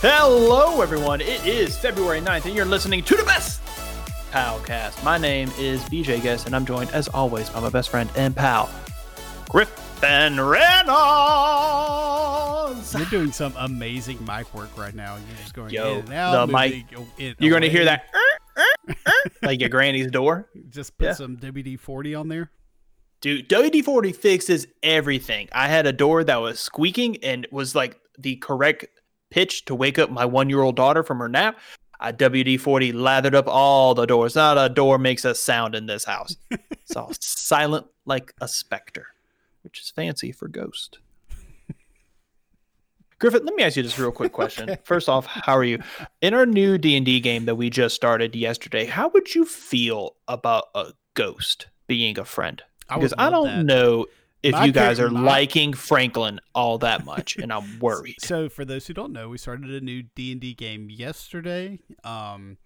Hello, everyone. It is February 9th, and you're listening to the best Palcast. My name is BJ Guest, and I'm joined, as always, by my best friend and pal, Griffin Reynolds. You're doing some amazing mic work right now. You're just going Yo, in and out. the mic- You're going to hear that "Er, er, er," like your granny's door. Just put Yeah. some WD 40 on there. Dude, WD-40 fixes everything. I had a door that was squeaking and was like the correct pitch to wake up my one-year-old daughter from her nap. I WD-40 lathered up all the doors. Not a door makes a sound in this house. It's all silent like a specter, which is fancy for ghost. Griffin, let me ask you this real quick question. First off, how are you? In our new D&D game that we just started yesterday, how would you feel about a ghost being a friend? Because I love don't that. know if My you guys are my- liking Franklin all that much, and I'm worried. So, for those who don't know, we started a new D and D game yesterday, um,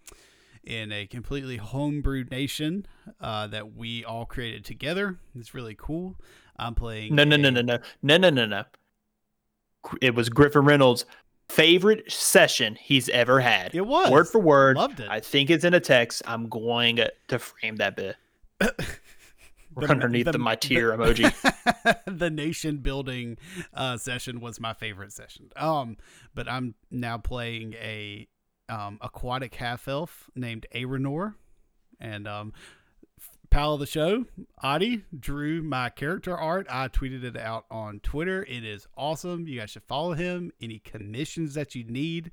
in a completely homebrewed nation uh, that we all created together. It's really cool. I'm playing. No, no, no, no, no, no, no, no, no. It was Griffin Reynolds' favorite session he's ever had. It was word for word. Loved it. I think it's in a text. I'm going to frame that bit The- underneath the, my tear emoji. the nation building uh, session was my favorite session. Um, but I'm now playing a um, aquatic half elf named Aeronor, and um, pal of the show, Adi, drew my character art. I tweeted it out on Twitter. It is awesome. You guys should follow him. Any commissions that you need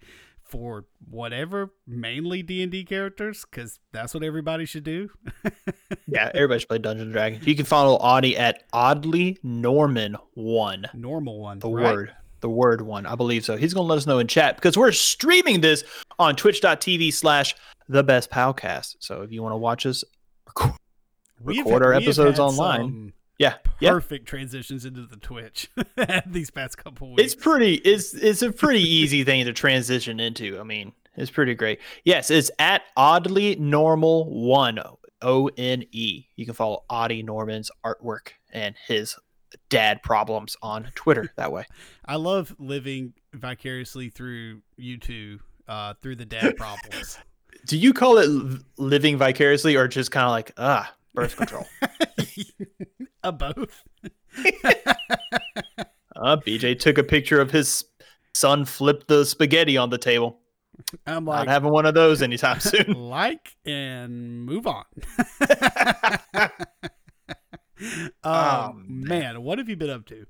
for whatever, mainly D and D characters, because that's what everybody should do. yeah, everybody should play Dungeons and Dragons. You can follow Audie at Oddly Norman One. Normal one. The right? word. The word one. I believe so. He's gonna let us know in chat because we're streaming this on twitch.tv slash the best palcast. So if you want to watch us We've record our episodes online. some Yeah. Yeah. Perfect transitions into the Twitch these past couple weeks. It's pretty it's it's a pretty easy thing to transition into. I mean, it's pretty great. Yes, it's at oddly normal one O N E. You can follow Audie Norman's artwork and his dad problems on Twitter that way. I love living vicariously through you two, uh, through the dad problems. Do you call it living vicariously or just kind of like ah birth control? a both. Uh, BJ took a picture of his son flipped the spaghetti on the table. I'm Not having one of those anytime soon. like and move on. Oh, um, man, what have you been up to?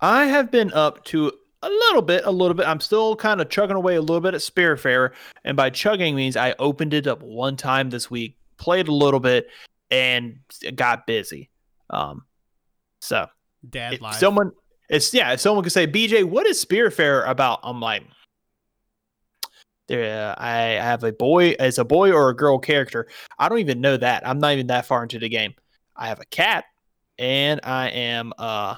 I have been up to a little bit, a little bit. I'm still kind of chugging away a little bit at Spiritfarer, and by chugging means I opened it up one time this week, played a little bit, and got busy. Um, so Dad life. someone, it's yeah, if someone could say, BJ, what is Spiritfarer about? I'm like, there, I have a boy, as a boy or a girl character. I don't even know that. I'm not even that far into the game. I have a cat, and I am uh,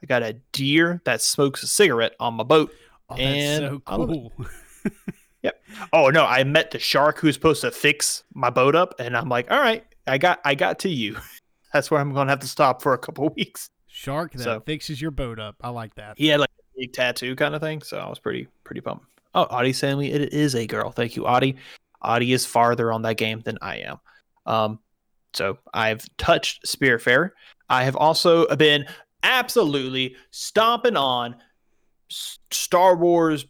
I got a deer that smokes a cigarette on my boat. oh, that's and so I love it. cool. Oh no, I met the shark who's supposed to fix my boat up, and I'm like, all right, I got I got to you. That's where I'm gonna have to stop for a couple weeks. Shark that So- fixes your boat up. I like that. He had like a big tattoo kind of thing, so I was pretty pretty pumped. Oh, Audie saying it is a girl. Thank you, Audie. Audie is farther on that game than I am. Um, so I've touched Spiritfarer. I have also been absolutely stomping on Star Wars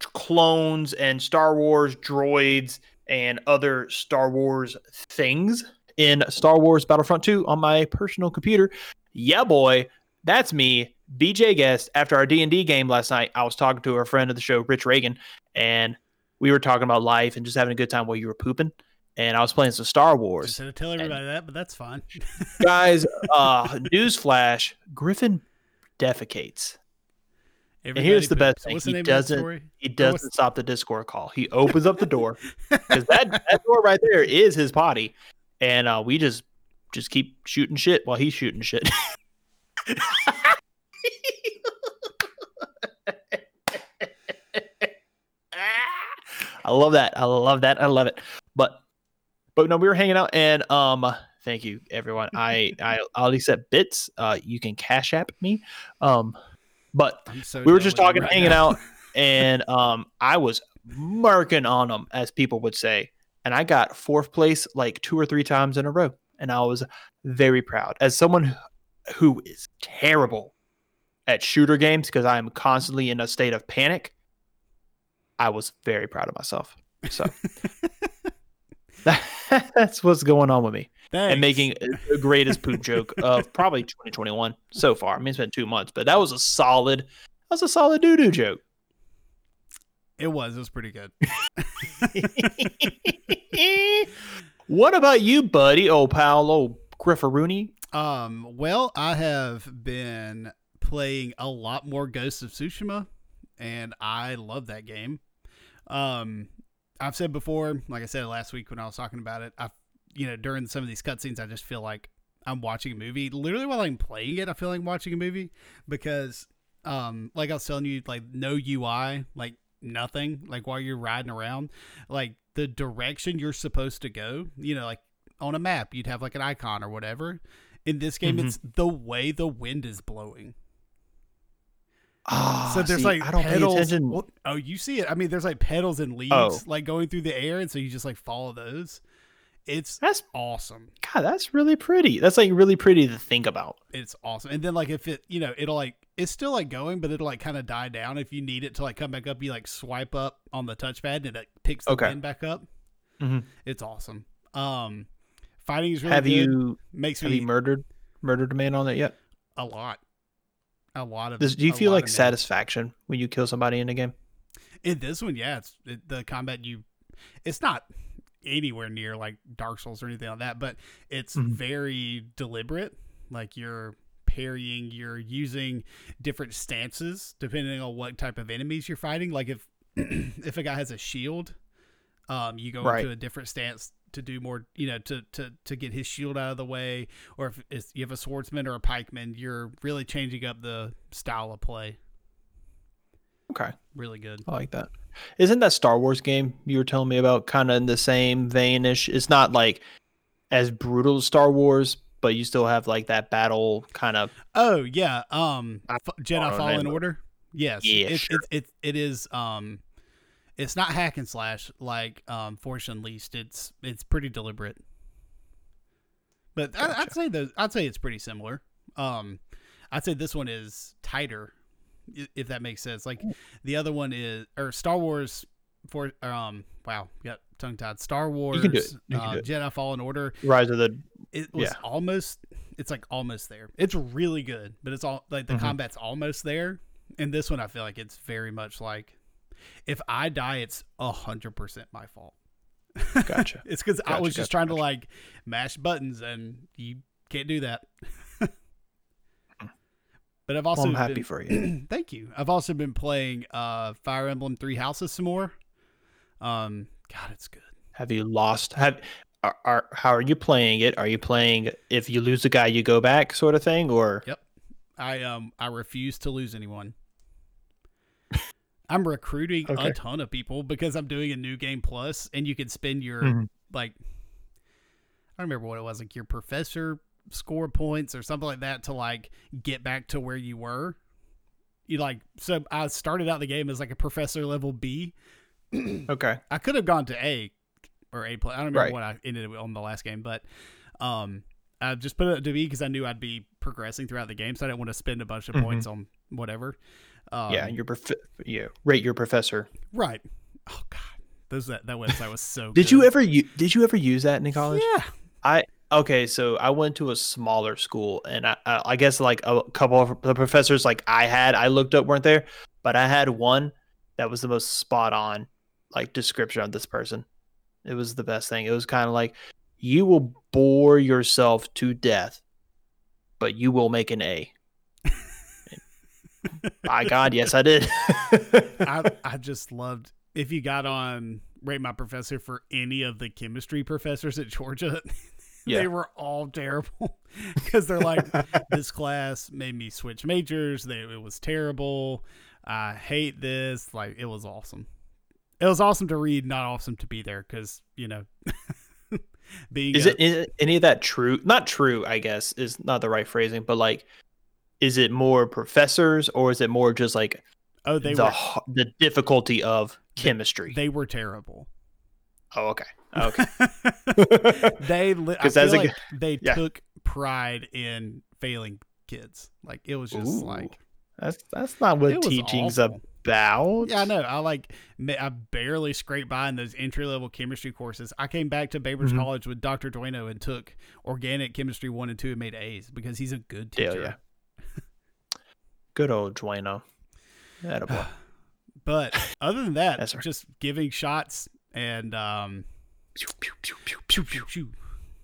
clones and Star Wars droids and other Star Wars things in Star Wars Battlefront 2 on my personal computer. Yeah, boy, that's me, BJ Guest. After our D and D game last night, I was talking to a friend of the show, Rich Reagan, and we were talking about life and just having a good time while you were pooping. And I was playing some Star Wars, had to tell everybody that, but that's fine. guys. Uh, newsflash: Griffin defecates. And here's the best thing: he name of that doesn't he doesn't stop the Discord call. He opens up the door because that that door right there is his potty, and uh, we just just keep shooting shit while he's shooting shit. I love that. I love that. I love it. But but no, we were hanging out and um thank you everyone. I I I'll accept bits. Uh you can cash app me. Um but so we were just talking, right hanging now. out, and um, I was marking on them, as people would say, and I got fourth place like two or three times in a row, and I was very proud as someone who is terrible at shooter games because I am constantly in a state of panic. I was very proud of myself. So that's what's going on with me. Thanks. And making the greatest poop joke of probably 2021 so far. I mean, it's been two months, but that was a solid, that was a solid doo doo joke. It was. It was pretty good. what about you, buddy? Oh, pal, oh, Grifferoony? Um, well, I have been playing a lot more Ghosts of Tsushima, and I love that game. Um, I've said before, like I said last week when I was talking about it, I, you know, during some of these cutscenes, I just feel like I'm watching a movie. Literally, while I'm playing it, I feel like I'm watching a movie because, um, like I was telling you, like no UI, like nothing, like while you're riding around, like the direction you're supposed to go, you know, like on a map, you'd have like an icon or whatever. In this game, Mhm. it's the way the wind is blowing. Ah, So there's see, like I don't pay pedals. attention. well, oh, you see it. I mean, there's like pedals and leaves Oh. like going through the air, and so you just like follow those. It's That's awesome. God, that's really pretty. That's like really pretty to think about. It's awesome. And then like if it, you know, it'll like it's still like going, but it'll like kind of die down. If you need it to like come back up, you like swipe up on the touchpad and it picks the Okay. wind back up. Mhm. It's awesome. Um, fighting is really have good. you makes have me you murdered murdered a man on it yet? a lot, a lot of. Does, do you feel like satisfaction when you kill somebody in a game? In this one, yeah, it's it, the combat you. It's not anywhere near like Dark Souls or anything like that, but it's Mhm. very deliberate. Like you're parrying, you're using different stances depending on what type of enemies you're fighting. Like if if a guy has a shield, um, you go Right. into a different stance to do more, you know, to to to get his shield out of the way. Or if you have a swordsman or a pikeman, you're really changing up the style of play. Okay, Really good. I like that. Isn't that Star Wars game you were telling me about kind of in the same veinish? It's not like as brutal as Star Wars, but you still have like that battle kind of. Oh yeah, um, I F- Jedi don't Fallen. Order. Yes, Yeah, it, sure. it, it it is. Um, it's not hack and slash like um Force Unleashed. It's it's pretty deliberate. But I, I'd say those. I'd say it's pretty similar. Um, I'd say this one is tighter, i- if that makes sense. Like the other one is, or Star Wars. For um, wow, got tongue tied. Star Wars, can do it. You can uh. Jedi Fallen Order Rise of the it was Yeah. almost it's like almost there it's really good but it's all like the Mhm. combat's almost there and this one i feel like it's very much like if i die it's a hundred percent my fault Gotcha. it's because i Gotcha, was just gotcha, trying to like mash buttons and you can't do that but i've also well, I'm happy been- for you. thank you i've also been playing uh fire emblem three houses some more um god it's good Have you lost? Have are, are how are you playing it? Are you playing if you lose a guy you go back sort of thing, or Yep. I um I refuse to lose anyone. I'm recruiting Okay. a ton of people because I'm doing a new game plus and you can spend your Mhm. like I don't remember what it was, like your professor score points or something like that to like get back to where you were. You like so I started out the game as like a professor level B. okay, I could have gone to A or A plus. I don't remember Right. what I ended on the last game, but um, I just put it to B because I knew I'd be progressing throughout the game, so I didn't want to spend a bunch of Mhm. points on whatever. Um, yeah, your prof- yeah, rate your professor. right. Oh God, those that that website was so. Did good. you ever u- did you ever use that in college? Yeah. I okay, so I went to a smaller school, and I, I, I guess like a couple of the professors like I had, I looked up weren't there, but I had one that was the most spot on like description of this person. It was the best thing. It was kind of like you will bore yourself to death, but you will make an A. By God, yes, I did. I I just loved if you got on rate my professor for any of the chemistry professors at Georgia. Yeah. They were all terrible because they're like, this class made me switch majors. They, it was terrible. I hate this. Like, it was awesome. It was awesome to read, not awesome to be there because, you know, being. is a- it is any of that true? Not true, I guess, is not the right phrasing, but like, is it more professors or is it more just like Oh, they the were the difficulty of chemistry. they were terrible. Oh, okay. Okay. they li- I feel a like they yeah. took pride in failing kids. Like it was just Ooh, like That's that's not what teaching's awful. about. Yeah, I know. I like I barely scraped by in those entry level chemistry courses. I came back to Babers Mhm. College with Dr. Dueno and took organic chemistry one and two and made A's because he's a good Hell teacher. yeah. Good old Dueno. Attaboy. But other than that, That's right. just giving shots and um Pew, pew, pew, pew, pew, pew, pew, pew. pew.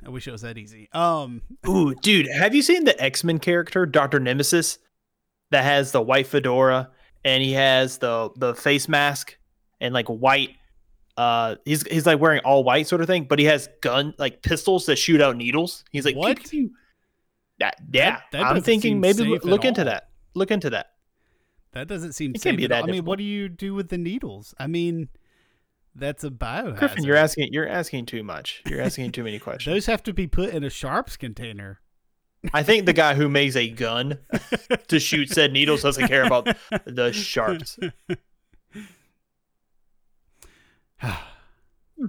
I wish it was that easy. Um Ooh, dude, have you seen the X Men character, Doctor Nemesis, that has the white fedora and he has the the face mask and like white. Uh, he's he's like wearing all white sort of thing, but he has gun like pistols that shoot out needles. He's like, What? pew, pew. That, yeah, that I'm thinking maybe look, into all. that. Look into that. that doesn't seem It can't be that I mean, what do you do with the needles? I mean, that's a biohazard. Griffin, you're asking you're asking too much. You're asking too many questions. Those have to be put in a sharps container. I think the guy who makes a gun to shoot said needles doesn't care about the sharps. Hmm.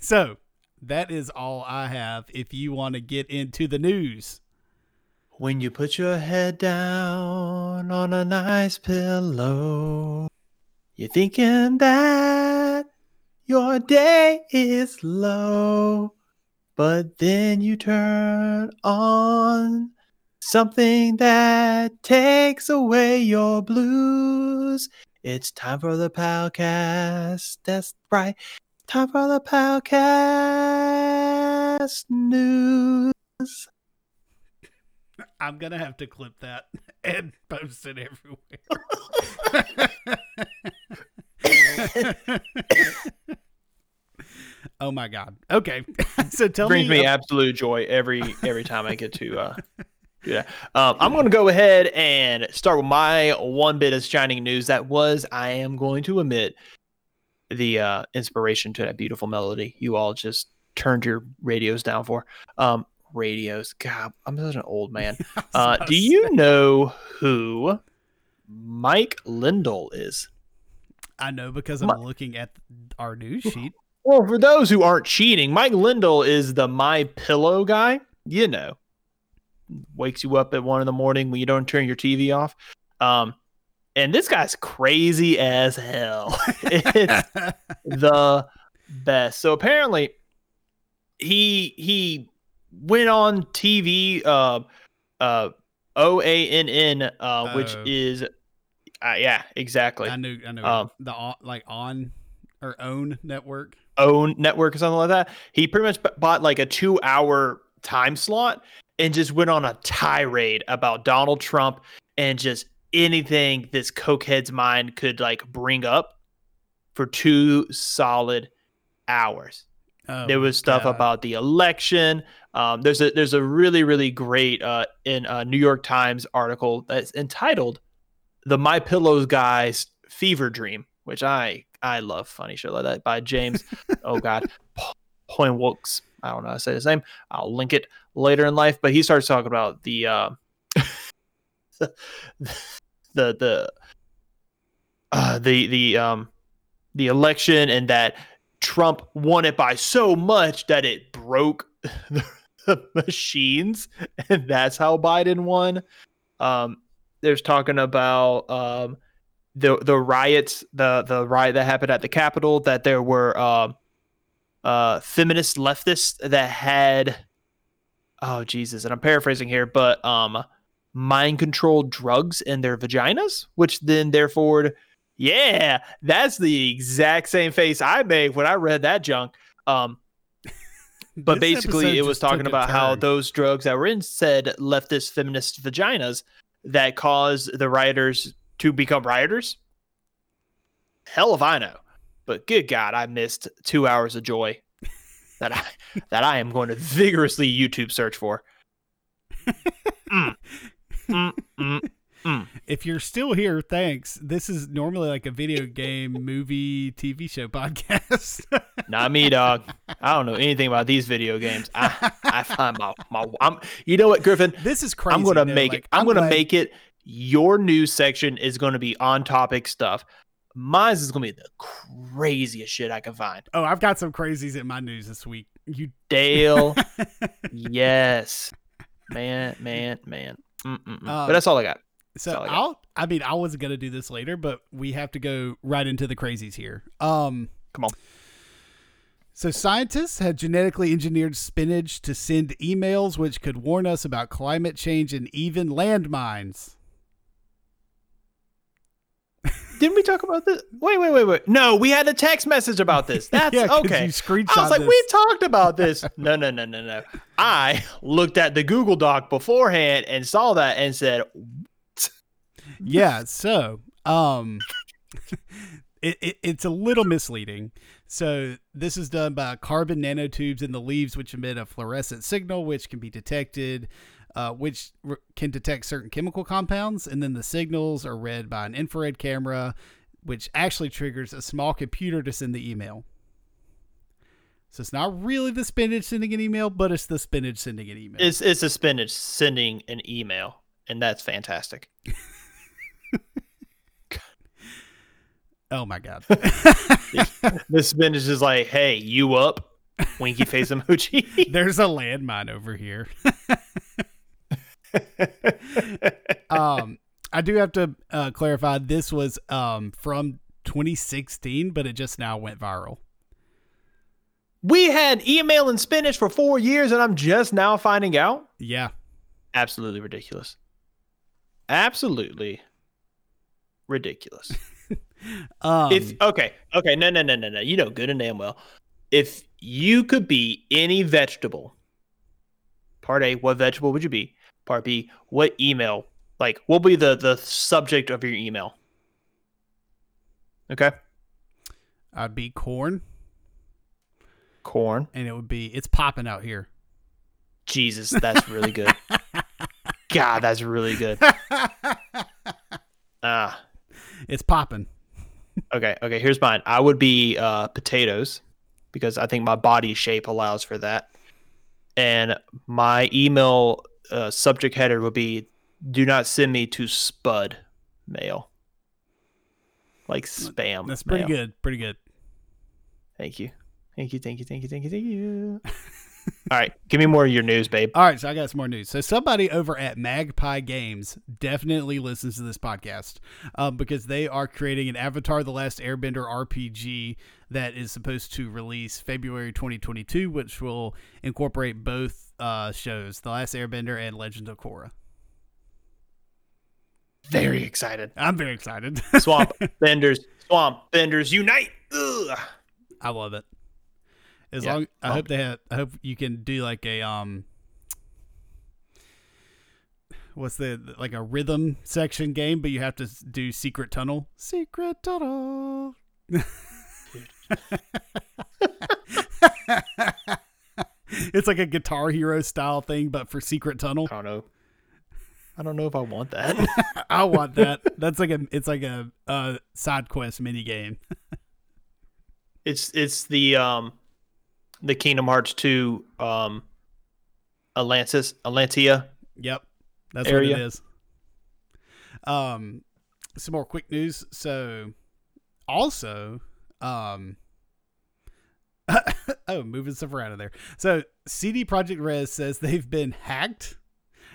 so that is all I have. If you want to get into the news, When you put your head down on a nice pillow, you're thinking that your day is low, but then you turn on something that takes away your blues. It's time for the podcast. That's right. Time for the podcast news. I'm gonna have to clip that and post it everywhere. oh my god. Okay. so tell me. brings me me. absolute joy every every time I get to uh, do that. Um, I'm going to go ahead and start with my one bit of shining news. That was I am going to admit the uh, inspiration to that beautiful melody you all just turned your radios down for. Um, radios, God, I'm such an old man. Uh, do you know who Mike Lindell is? I know because I'm My- looking at our news sheet. Well, for those who aren't cheating, Mike Lindell is the My Pillow guy. You know, wakes you up at one in the morning when you don't turn your TV off. Um, and this guy's crazy as hell. it's the best. So apparently, he he went on TV. Uh, uh, O A N N, uh, which Oh. is, uh, yeah, exactly. I knew. I knew Um, the like on or own network. own network or something like that. He pretty much b- bought like a two hour time slot and just went on a tirade about Donald Trump and just anything this cokehead's mind could like bring up for two solid hours. Oh, there was stuff God. about the election. Um, there's a there's a really really great uh, in a New York Times article that's entitled "The My Pillows Guy's Fever Dream," which I I love funny shit like that by James. oh God, Poinwolks. I don't know how to say his name. I'll link it later in life. But he starts talking about the uh, the the uh, the the um the election and that Trump won it by so much that it broke the machines, and that's how Biden won. Um, there's talking about um, the the riots, the the riot that happened at the Capitol, that there were uh, uh, feminist leftists that had, oh Jesus, and I'm paraphrasing here, but um, mind controlled drugs in their vaginas, which then therefore yeah, that's the exact same face I made when I read that junk. Um, but basically, it was talking about how those drugs that were in said leftist feminist vaginas that caused the rioters to become rioters. Hell if I know, but good God, I missed two hours of joy that I that I am going to vigorously YouTube search for. Mm. Mm, mm, Mm. If you're still here, thanks. This is normally like a video game, movie, TV show podcast. Not me, dog. I don't know anything about these video games. I, I find my, my I'm, you know what, Griffin? this is crazy. I'm gonna though. make Like, it. I'm, gonna glad- make it your news section is going to be on topic stuff. Mine is going to be the craziest shit I can find. Oh, I've got some crazies in my news this week. You Dale, yes, man, man, man. Mm, mm, uh, but that's all I got. So I I'll. I mean, I was gonna do this later, but we have to go right into the crazies here. Um, Come on. So scientists had genetically engineered spinach to send emails which could warn us about climate change and even landmines. Didn't we talk about this? Wait, wait, wait, wait. No, we had a text message about this. That's Yeah, okay. You screenshot I was like, this. we talked about this. No, no, no, no, no. I looked at the Google Doc beforehand and saw that and said, yeah. So, um, it, it it's a little misleading. So this is done by carbon nanotubes in the leaves, which emit a fluorescent signal, which can be detected. Uh, which r- can detect certain chemical compounds, and then the signals are read by an infrared camera, which actually triggers a small computer to send the email. So it's not really the spinach sending an email, but it's the spinach sending an email. it's, it's a spinach sending an email. And that's fantastic. oh my god! the spinach is like, hey, you up? Winky face emoji. There's a landmine over here. um, I do have to uh, clarify this was um, from 2016, but it just now went viral. we had email and spinach for four years, and I'm just now finding out. Yeah, Absolutely ridiculous. Absolutely ridiculous. um, if okay, okay, no, no, no, no, no. You know good and damn well. If you could be any vegetable, part A, what vegetable would you be? Part B, what email? Like, what will be the the subject of your email? Okay, I'd be corn, corn. and it would be it's popping out here. Jesus, that's really good. God, that's really good. Ah, it's popping. okay, okay. Here's mine. I would be uh, potatoes because I think my body shape allows for that. And my email uh, subject header would be "Do not send me to Spud mail." Like spam. That's pretty mail. good. Pretty good. Thank you. Thank you. Thank you. Thank you. Thank you. Thank you. All right, give me more of your news, babe. All right, so I got some more news. So somebody over at Magpie Games definitely listens to this podcast um, because they are creating an Avatar: The Last Airbender RPG that is supposed to release February 2022, which will incorporate both uh, shows, The Last Airbender and Legend of Korra. Very excited. I'm very excited. Swamp benders, swamp benders unite. Ugh. I love it. As Yeah, long, I hope they have. I hope you can do like a um. What's the like a rhythm section game, but you have to do secret tunnel. Secret tunnel. it's like a Guitar Hero style thing, but for secret tunnel. I don't know. I don't know if I want that. I want that. That's like a. It's like a, uh side quest mini game. It's it's the um the Kingdom Hearts 2 um Atlantis Atlantica. Yep, that's Area. what it is. Um, some more quick news. So, also, um, oh, moving stuff around in there. So, CD Projekt Red says they've been hacked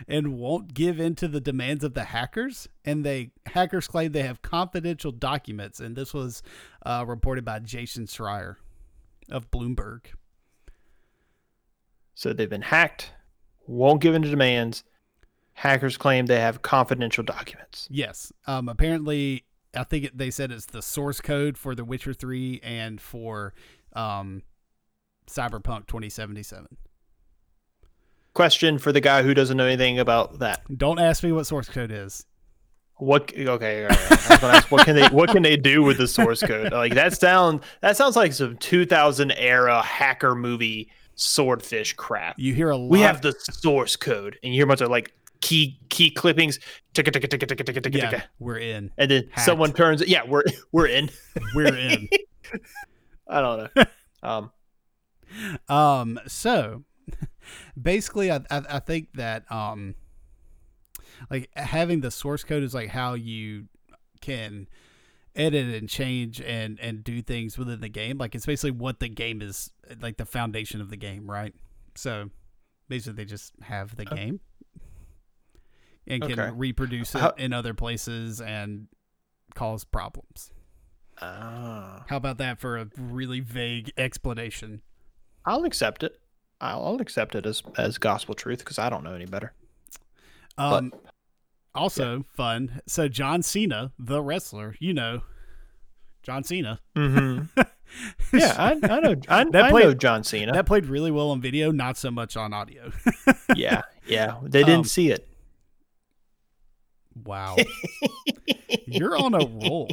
and won't give in to the demands of the hackers. And they hackers claim they have confidential documents. And this was uh, reported by Jason Schreier of Bloomberg. So they've been hacked, won't give in to demands. Hackers claim they have confidential documents. Yes. Um. Apparently, I think it, they said it's the source code for The Witcher Three and for um, Cyberpunk 2077. Question for the guy who doesn't know anything about that. Don't ask me what source code is. What okay, all right. I was gonna ask, what can they what can they do with the source code? Like that sound that sounds like some 2000 era hacker movie swordfish crap. You hear a lot. We have the source code, and you hear a bunch of like key key clippings, ticka ticka ticka ticka ticka ticka yeah, ticka, we're in. and then Hacked. someone turns. Yeah, we're we're in. We're in. I don't know. Um, um. So, basically, I, I I think that um, like having the source code is like how you can edit and change and and do things within the game. Like it's basically what the game is like the foundation of the game, right? So basically they just have the Oh. game and can Okay. reproduce it How- in other places and cause problems. Ah. How about that for a really vague explanation? I'll accept it. I'll, I'll accept it as as gospel truth because I don't know any better. Um, also fun. So John Cena, the wrestler, you know, John Cena. Mm-hmm. yeah, I, I know. I, That I played- know John Cena. That played really well on video, not so much on audio. yeah, yeah. They didn't Um, see it. wow, you're on a roll.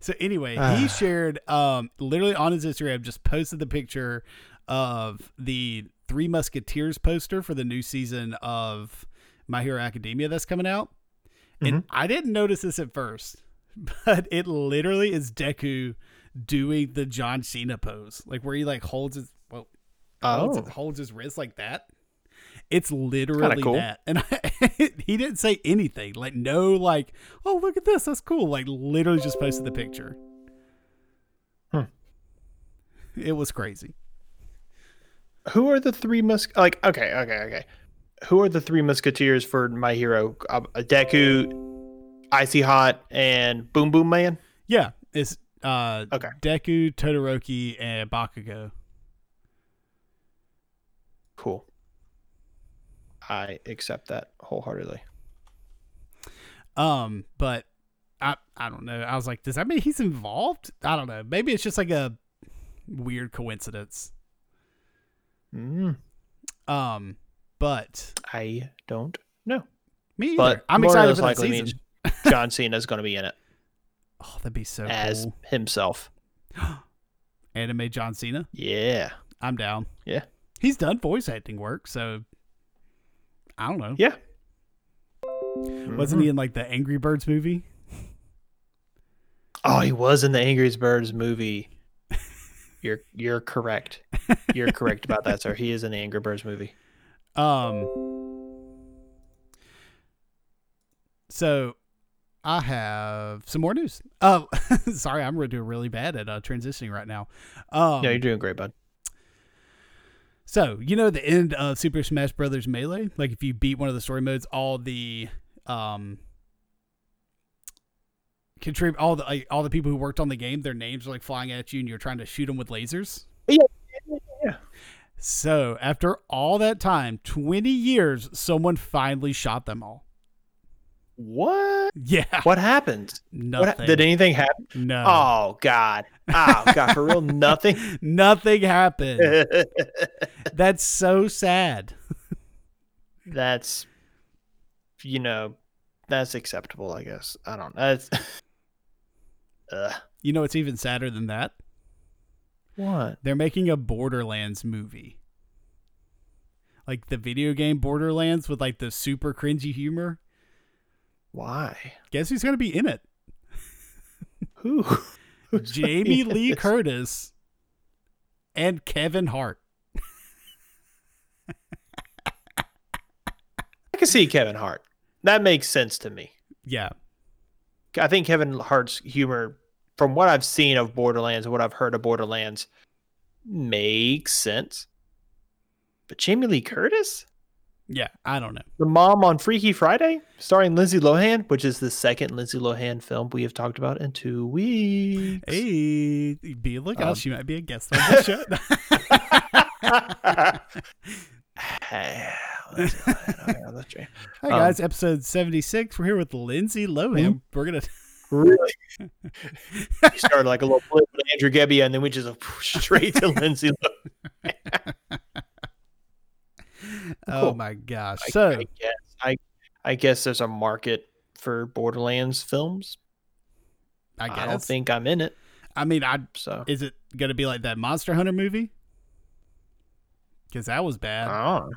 so anyway, he Ah. shared um literally on his Instagram, just posted the picture of the Three Musketeers poster for the new season of My Hero Academia that's coming out. And I didn't notice this at first, but it literally is Deku doing the John Cena pose, like where he like holds his well, holds, Oh, holds his wrist like that. It's literally cool. that, and I, he didn't say anything. Like no, like oh look at this, that's cool. Like literally just posted the picture. Hmm. It was crazy. who are the three mus? Like, okay, okay, okay. Who are the three musketeers for My Hero? Uh, Deku, Icy Hot, and Boom Boom Man. Yeah, it's uh Okay. Deku, Todoroki, and Bakugo. Cool. I accept that wholeheartedly. Um, but I I don't know. I was like, does that mean he's involved? I don't know. Maybe it's just like a weird coincidence. Mm, Um, but I don't know. me either. But I'm excited for likely season. means John Cena is going to be in it oh, that'd be so as cool. himself. Anime John Cena. Yeah. I'm down. Yeah. He's done voice acting work, so I don't know. Yeah. Wasn't he in like the Angry Birds movie? Oh, he was in the Angry Birds movie. You're you're correct. You're correct about that, sir. He is in the Angry Birds movie. Um. So, I have some more news. Oh, sorry, I'm doing really bad at uh, transitioning right now. Um, yeah, you're doing great, bud. so you know the end of Super Smash Brothers Melee. Like if you beat one of the story modes, all the um contribute all the like, all the people who worked on the game, their names are like flying at you, and you're trying to shoot them with lasers. Yeah, yeah. So after all that time, 20 years, someone finally shot them all. What? Yeah. What happened? What, Nothing. ha- did anything happen? no. Oh God. Oh God. For real, nothing. Nothing happened. That's so sad. that's, you know, that's acceptable. I guess. I don't. That's. Ugh. You know it's even sadder than that? What? They're making a Borderlands movie. Like the video game Borderlands with like the super cringy humor. Why? Guess who's going to be in it? Who? Jamie Lee? Curtis and Kevin Hart. I can see Kevin Hart. That makes sense to me. Yeah. I think Kevin Hart's humor, from what I've seen of Borderlands what I've heard of Borderlands, makes sense. But Jamie Lee Curtis, Yeah. I don't know. the mom on Freaky Friday, starring Lindsay Lohan, which is the second Lindsay Lohan film we have talked about in two weeks. Hey, be a lookout. Um, she might be a guest on the show. Hey, Lindsay Lohan. Okay, let's try. Um, guys, episode seventy six. We're here with Lindsay Lohan. We're gonna. Really? we started like a little blip with Andrew Gebbia, and then we just straight to Lindsay. Oh Cool. my gosh! I, So I guess I, I guess there's a market for Borderlands films. I guess. I, don't think I'm in it. I mean, I So is it gonna be like that Monster Hunter movie? Because that was bad. oh,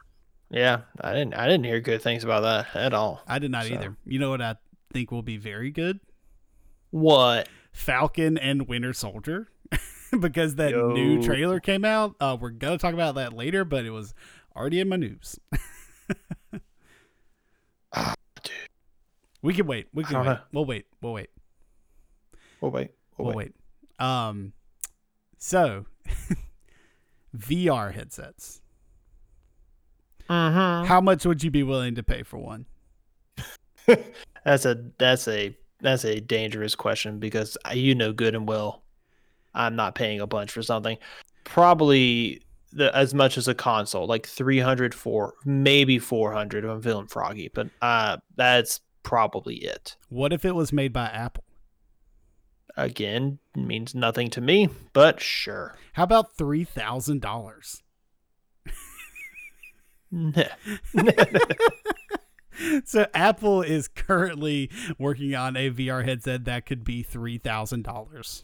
yeah, I didn't I didn't hear good things about that at all. I did not so. either. You know what I think will be very good? What? Falcon and Winter Soldier. because that new trailer came out. Uh, we're gonna talk about that later, but it was already in my news. We can wait. We can wait. know. We'll wait. We'll wait. We'll wait. We'll, We'll wait. wait. Um, so VR headsets. Mm-hmm. How much would you be willing to pay for one? That's a that's a that's a dangerous question because you know good and well I'm not paying a bunch for something. Probably the as much as a console, like 300 4 maybe 400 if I'm feeling froggy, but uh that's probably it. What if it was made by Apple? Again, means nothing to me, but sure. How about three thousand dollars? So Apple is currently working on a VR headset that could be three thousand dollars.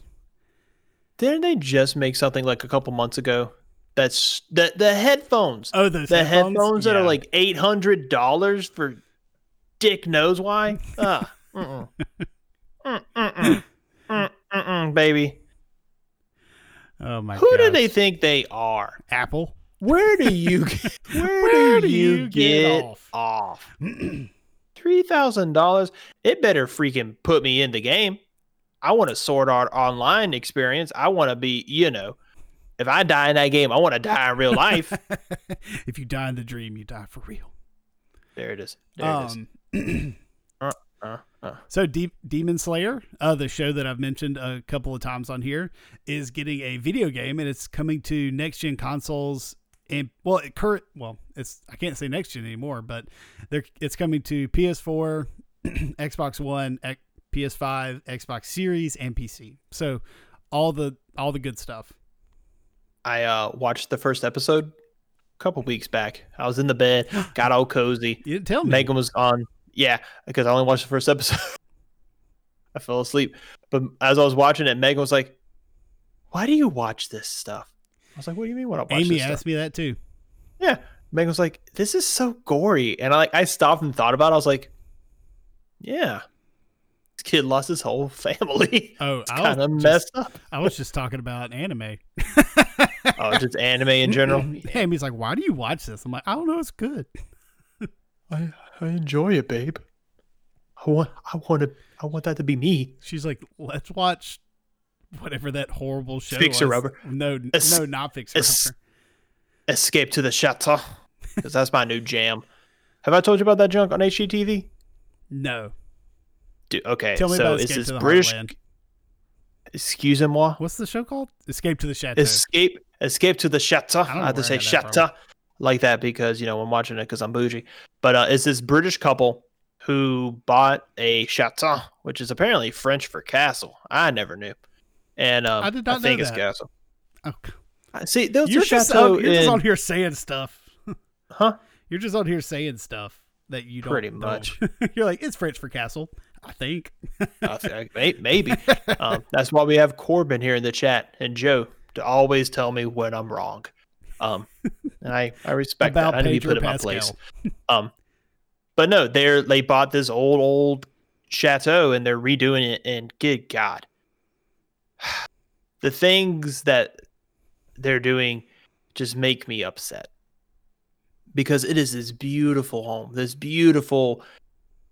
Didn't they just make something like a couple months ago? That's the the headphones. Oh, those the headphones, that are like eight hundred dollars for dick knows why. Uh, mm-mm. Mm, baby. oh my. Who do gosh. they think they are? Apple. Where do you get, where, Where do, do you you get get, off? off? Three thousand dollars. It better freaking put me in the game. I want a sword art online experience. I want to be, you know, if I die in that game, I want to die in real life. if you die in the dream, you die for real. there it is. There it is. Um, Uh, uh. So De- Demon Slayer, uh, the show that I've mentioned a couple of times on here, is getting a video game, and it's coming to next gen consoles. And well, it current well, it's I can't say next gen anymore, but they're it's coming to PS4, Xbox One, X- PS5, Xbox Series, and PC. So all the all the good stuff. I uh, watched the first episode a couple weeks back. I was in the bed, got all cozy. You didn't tell me. Megan was on. Yeah, because I only watched the first episode. I fell asleep. But as I was watching it, Megan was like, Why do you watch this stuff? I was like, What do you mean? What I watch Amy asked stuff? me that too. Yeah. Megan was like, This is so gory. And I like I stopped and thought about it. I was like, Yeah. This kid lost his whole family. Oh, kind of messed up. I was just talking about anime. Oh, just anime in general. Amy's like, "Why do you watch this?" I'm like, "I don't know. It's good." I I enjoy it, babe. I want I want to I want that to be me. She's like, "Let's watch whatever that horrible show." Fixer was." Rubber. No, Es- no, not Fixer es- Rubber. Escape to the chateau, because that's my new jam. Have I told you about that junk on HGTV? No, Dude, okay, tell me so about it's Escape this to the British. Heartland. Excusez-moi. What's the show called? Escape to the Chateau. Escape, escape to the chateau. I I have to say got that from. chateau like that because you know I'm watching it because I'm bougie. But uh, it's this British couple who bought a chateau, which is apparently French for castle. I never knew, and um, I did not know think it's that. castle. Oh, I See, there was you're a just, chateau on, you're just on here saying stuff. huh? You're just on here saying stuff that you don't. Pretty don't- much. you're like, it's French for castle. I think. I think maybe. Um, that's why we have Corbin here in the chat and Joe to always tell me when I'm wrong. Um, and I, I respect About that. I need to be Pedro put in my place. Um, but no, they're they bought this old old chateau and they're redoing it. And good God, the things that they're doing just make me upset because it is this beautiful home, this beautiful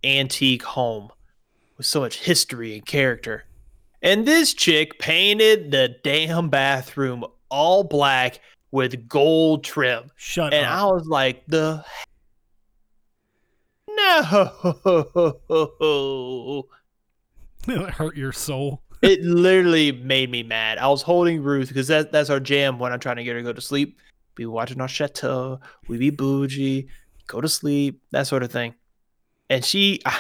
antique home with so much history and character. And this chick painted the damn bathroom all black with gold trim. Shut up. And up. I was like, the no. it hurt your soul. It literally made me mad. I was holding Ruth because that, that's our jam when I'm trying to get her to go to sleep. Be watching our chateau, we be bougie, go to sleep, that sort of thing. And she, I,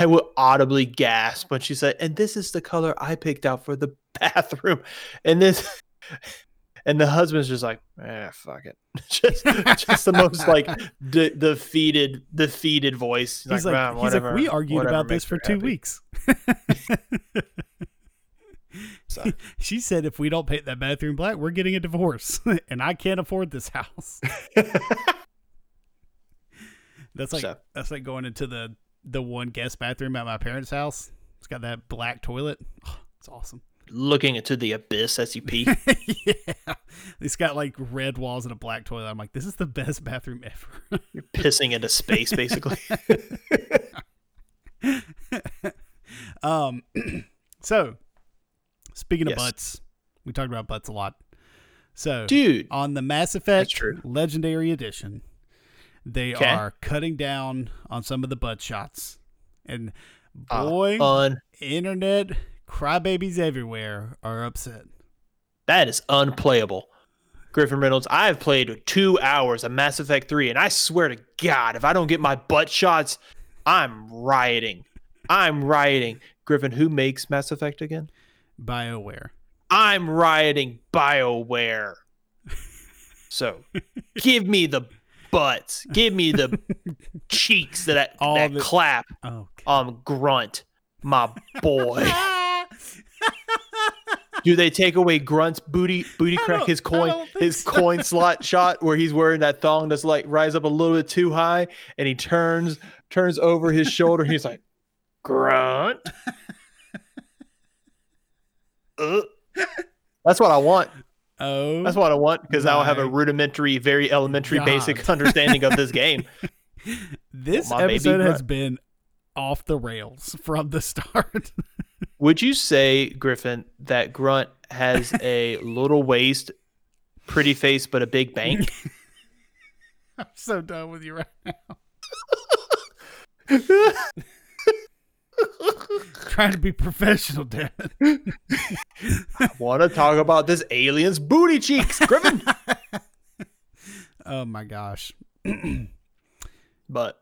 I would audibly gasp when she said, "And this is the color I picked out for the bathroom." And this, and the husband's just like, "Eh, fuck it," just, just the most like de- defeated, defeated voice. He's like, "Ah, he's whatever, like, we argued whatever about this for two happy." weeks. So- she said, if we don't paint that bathroom black, we're getting a divorce, and I can't afford this house. That's like So- that's like going into the the one guest bathroom at my parents' house. It's got that black toilet. Oh, it's awesome. Looking into the abyss as you pee. yeah, it's got like red walls and a black toilet. I'm like, this is the best bathroom ever. You're pissing into space, basically. Um, so speaking of Yes. butts, we talked about butts a lot. So Dude, on the Mass Effect. Legendary Edition, they Okay. are cutting down on some of the butt shots, and uh, boy, un internet crybabies everywhere are upset. that is unplayable. Griffin Reynolds, I have played two hours of Mass Effect 3, and I swear to God, if I don't get my butt shots, I'm rioting. I'm rioting. Griffin, who makes Mass Effect again? BioWare. I'm rioting BioWare. So give me the butts. Give me the cheeks that, that, All that the- clap. Oh, Um, Grunt, my boy. Do they take away Grunt's booty booty crack his coin his so. coin slot shot where he's wearing that thong that's like rise up a little bit too high and he turns turns over his shoulder he's like Grunt. Uh. That's what I want. oh, That's what I want because I'll have a rudimentary, very elementary, basic understanding of this game. this baby episode has been off the rails from the start. Would you say, Griffin, that Grunt has a little waist, pretty face, but a big bank? I'm so done with you right now. Trying to be professional, damn I Want to talk about this alien's booty cheeks, Griffin? Oh my gosh. but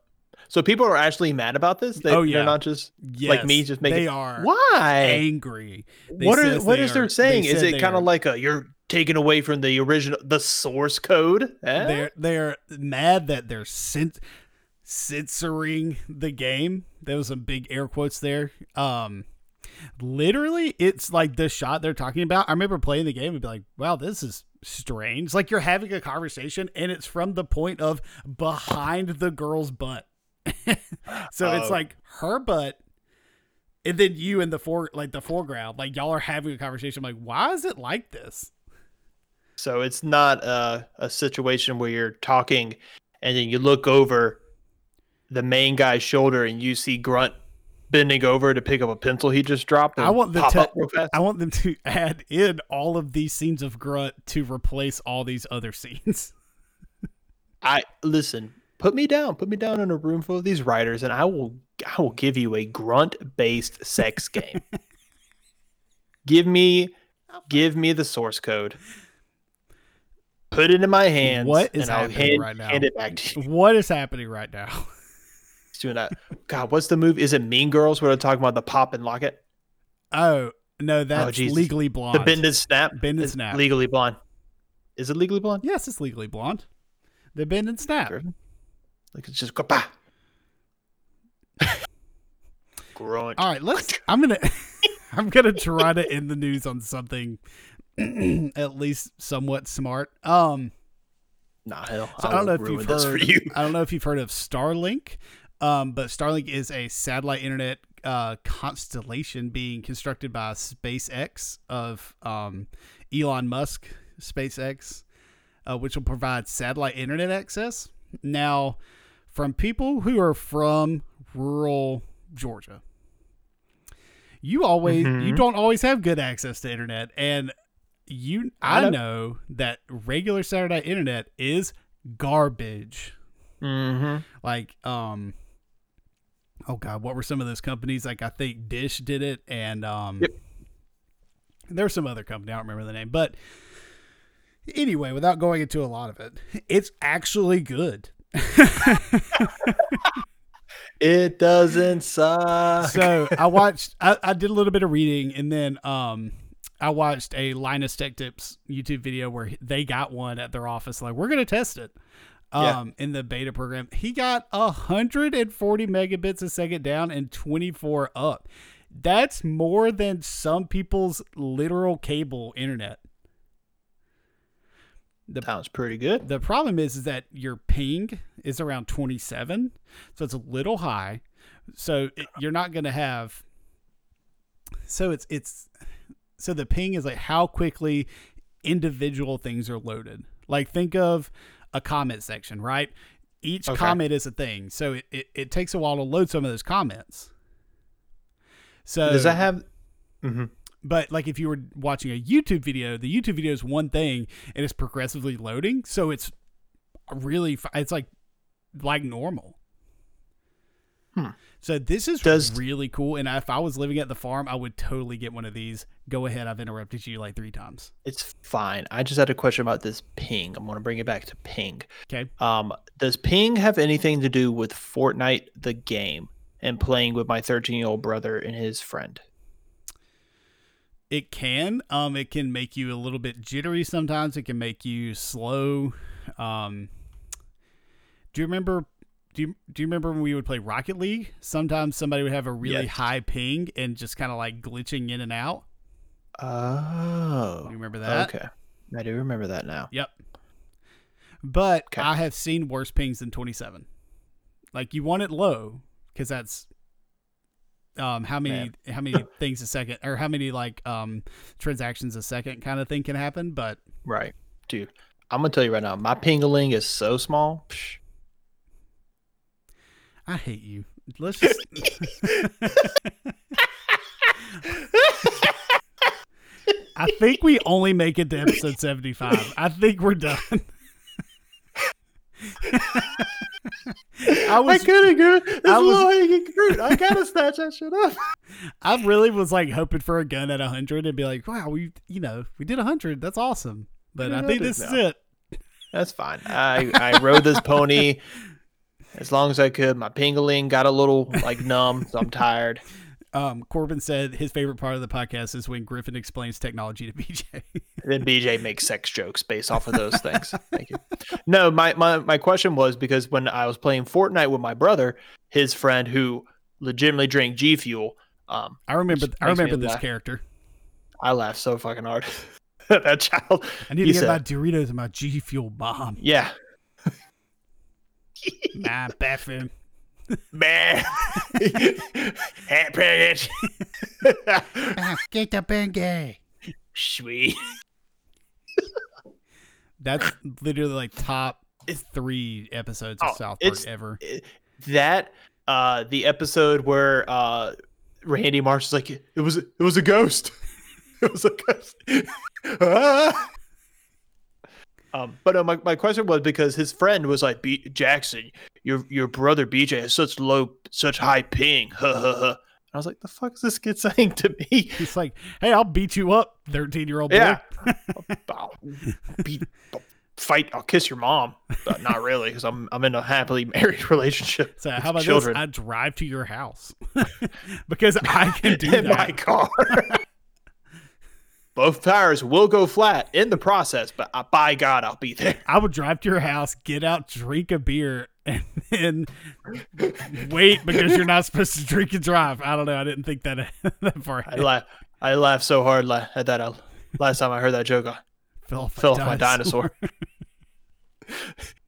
so people are actually mad about this. They, Oh, yeah. They're not just Yes, like me, just making. they are Why? angry. They What are what is are- saying? they Is it kind of like a you're taken away from the original the source code? Eh? they're they're mad that they're cen- censoring the game. There was some big air quotes there. Um, literally, it's like the shot they're talking about. I remember playing the game and be like, "Wow, this is strange." Like you're having a conversation, and it's from the point of behind the girl's butt. so it's Oh. like her butt. And then you in the fore, like the foreground, like y'all are having a conversation. I'm like, why is it like this? So it's not a, a situation where you're talking and then you look over the main guy's shoulder and you see Grunt bending over to pick up a pencil he just dropped. I want the pop te- up real fast. I want them to add in all of these scenes of grunt to replace all these other scenes. I listen. Put me down. Put me down in a room full of these writers, and I will. I will give you a grunt-based sex game. give me, give me the source code. Put it in my hands. What is and I'll happening hand, right now? hand it back to you. what is happening right now? He's doing that. God, what's the movie? Is it Mean Girls? Where they're talking about the pop and lock it? Oh no, that's Jesus. legally blonde. The bend and snap. Bend and snap. Legally blonde. Is it legally blonde? yes, it's legally blonde. The bend and snap. Like it's just go bah. Grunt. All right, let's. I'm gonna. I'm gonna try to end the news on something at least somewhat smart. Um, Nah, hell. So I don't know if you've heard. you. I don't know if you've heard of Starlink, um, but Starlink is a satellite internet uh, constellation being constructed by SpaceX of um, Elon Musk, SpaceX, uh, which will provide satellite internet access. Now, from people who are from rural Georgia, you always you Mhm. don't always have good access to internet, and you I I know. know that regular satellite internet is garbage. Mm-hmm. Like, um, oh god, what were some of those companies? Like, I think Dish did it, and um, Yep. there's some other company I don't remember the name, but anyway, without going into a lot of it, it's actually good. It doesn't suck. so I watched, I, I did a little bit of reading, and then um, I watched a Linus Tech Tips YouTube video where they got one at their office. Like, we're gonna test it. Yeah. Um, in the beta program, he got 140 megabits a second down and 24 up. That's more than some people's literal cable internet. That sounds pretty good. The problem is, is that your ping is around 27, so it's a little high. So it, you're not going to have. So it's it's so the ping is like how quickly individual things are loaded. Like think of a comment section, right? Each Okay. comment is a thing, so it, it, it takes a while to load some of those comments. So Does that have? mm-hmm. but like if you were watching a YouTube video, the YouTube video is one thing and it's progressively loading, so it's really it's like like normal. Hmm. So this is Does- really cool, and if I was living at the farm, I would totally get one of these. Go ahead, I've interrupted you like three times. It's fine. I just had a question about this ping. I'm going to bring it back to ping. Okay, Um, does ping have anything to do with Fortnite the game and playing with my 13 year old brother and his friend? it can. Um, it can make you a little bit jittery sometimes. It can make you slow. Um, do you remember? Do you, do you remember when we would play Rocket League? Sometimes somebody would have a really Yes. high ping and just kind of like glitching in and out. Oh, You remember that? okay. I do remember that now. Yep. But Okay. I have seen worse pings than 27. Like you want it low because that's um how many Man. how many things a second or how many like um transactions a second kind of thing can happen. But Right, dude. I'm gonna tell you right now, my pingaling is so small. Psh, I hate you. Let's just I think we only make it to episode 75. I think we're done. I was I couldn't go. It's low hanging fruit. I gotta snatch that shit up. I really was like hoping for a gun at 100 and be like, wow, we, you know, we did 100. That's awesome. But I think this is is it. That's fine. I I rode this pony as long as I could. My pingaling got a little like numb, so I'm tired. Um, Corbin said his favorite part of the podcast is when Griffin explains technology to BJ. then BJ makes sex jokes based off of those things. Thank you. No, my, my my question was because when I was playing Fortnite with my brother, his friend who legitimately drank G Fuel, um, I remember. I remember this laugh. character. I laughed so fucking hard. that child, I need to get said- my Doritos and my G Fuel bomb. yeah, Nah, bathroom. man, hat package, Get the bengay. sweet. That's literally like top three episodes of Oh, South Park ever. that uh the episode where uh Randy Marsh is like it was it was a ghost. it was a ghost. Ah! Um, but uh, my, my question was because his friend was like, B- Jackson, your your brother BJ has such low, such high ping. Ha ha ha. I was like, the fuck is this kid saying to me? He's like, "Hey, I'll beat you up, thirteen-year-old boy." Yeah. I'll beat, I'll fight. I'll kiss your mom. But not really, because I'm I'm in a happily married relationship. So how about children. this? I drive to your house because I can do in that. my car. Both tires will go flat in the process, but uh, by God, I'll be there. I would drive to your house, get out, drink a beer, and then wait because you're not supposed to drink and drive. I don't know. I didn't think that that far. I laugh. I laughed so hard la- at that. uh, last time I heard that joke, I fell off, fell off my dinosaur.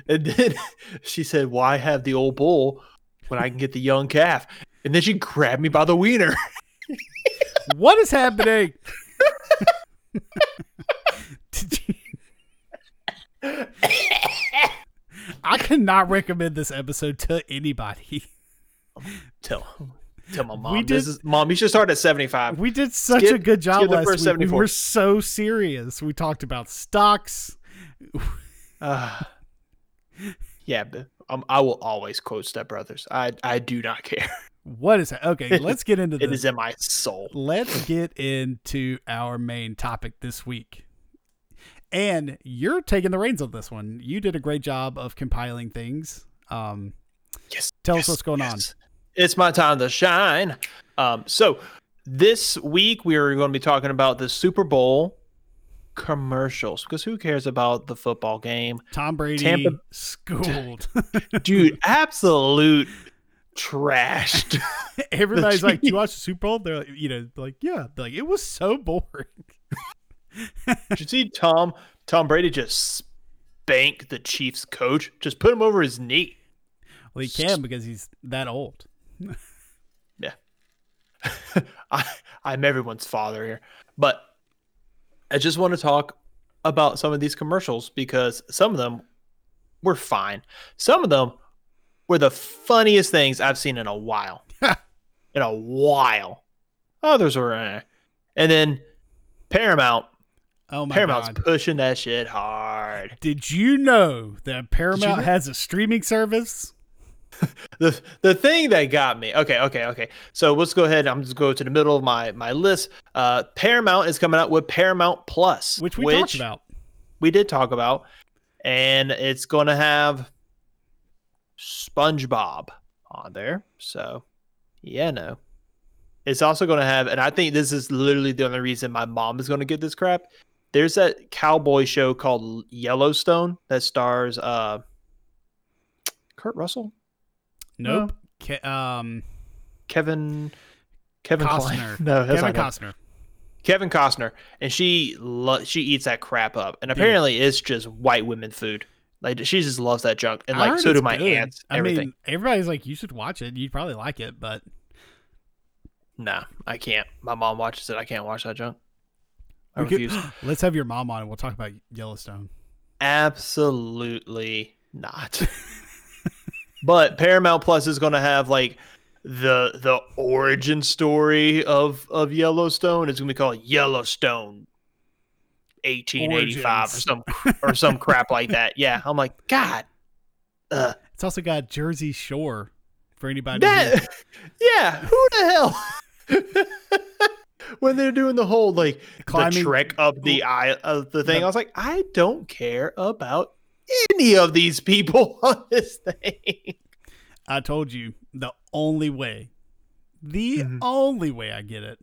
and then she said, "Why have the old bull when I can get the young calf?" And then she grabbed me by the wiener. what is happening? Did you- I cannot recommend this episode to anybody. Tell, tell my mom. We this is mom. You should start at seventy-five. We did such Skip- a good job last first week. We 74. were so serious. We talked about stocks. Uh, yeah, but um, I will always quote Step Brothers. I I do not care. What is that? Okay, let's get into It this. is in my soul. let's get into our main topic this week. And you're taking the reins on this one. You did a great job of compiling things. Um, Yes. Tell us what's going on. It's my time to shine. Um, so this week we are going to be talking about the Super Bowl commercials because who cares about the football game, Tom Brady Tampa- schooled. dude? absolute trash. Everybody's like, "Do you watch the Super Bowl?" They're like, you know, like, yeah. They're like, it was so boring. Did you see Tom Tom Brady just spank the Chiefs coach? Just put him over his knee. Well, he can because he's that old. Yeah, I, I'm everyone's father here. But I just want to talk about some of these commercials because some of them were fine. Some of them were the funniest things I've seen in a while. in a while. Others were, eh. and then Paramount. Oh my god. Paramount's god! pushing that shit hard. Did you know that Paramount know- has a streaming service? the the thing that got me okay okay okay so let's go ahead i'm just go to the middle of my my list uh paramount is coming out with paramount plus Which we talked about. we did talk about and it's going to have spongebob on there so yeah no it's also going to have and i think this is literally the only reason my mom is going to get this crap there's that cowboy show called yellowstone that stars uh kurt russell Nope. Ke- um, Kevin Kevin Kline. Costner. No, that's Kevin not. Costner. Kevin Costner, and she lo- she eats that crap up, and apparently it's just white women food. Like she just loves that junk, and like so do my good. aunts. I mean, everybody's like, you should watch it. You'd probably like it, but nah, I can't. My mom watches it. I can't watch that junk. I we could- refuse. let's have your mom on and we'll talk about Yellowstone. Absolutely not. but Paramount Plus is going to have like the the origin story of of Yellowstone. It's going to be called Yellowstone 1885 Origins. or some or some crap like that. Yeah, I'm like, God, uh, It's also got Jersey Shore for anybody. who- that, yeah, who the hell? when they're doing the whole like Climbing- the trek up the eye of the thing, I was like, I don't care about any of these people on this thing. I told you the only way, the Mhm. only way I get it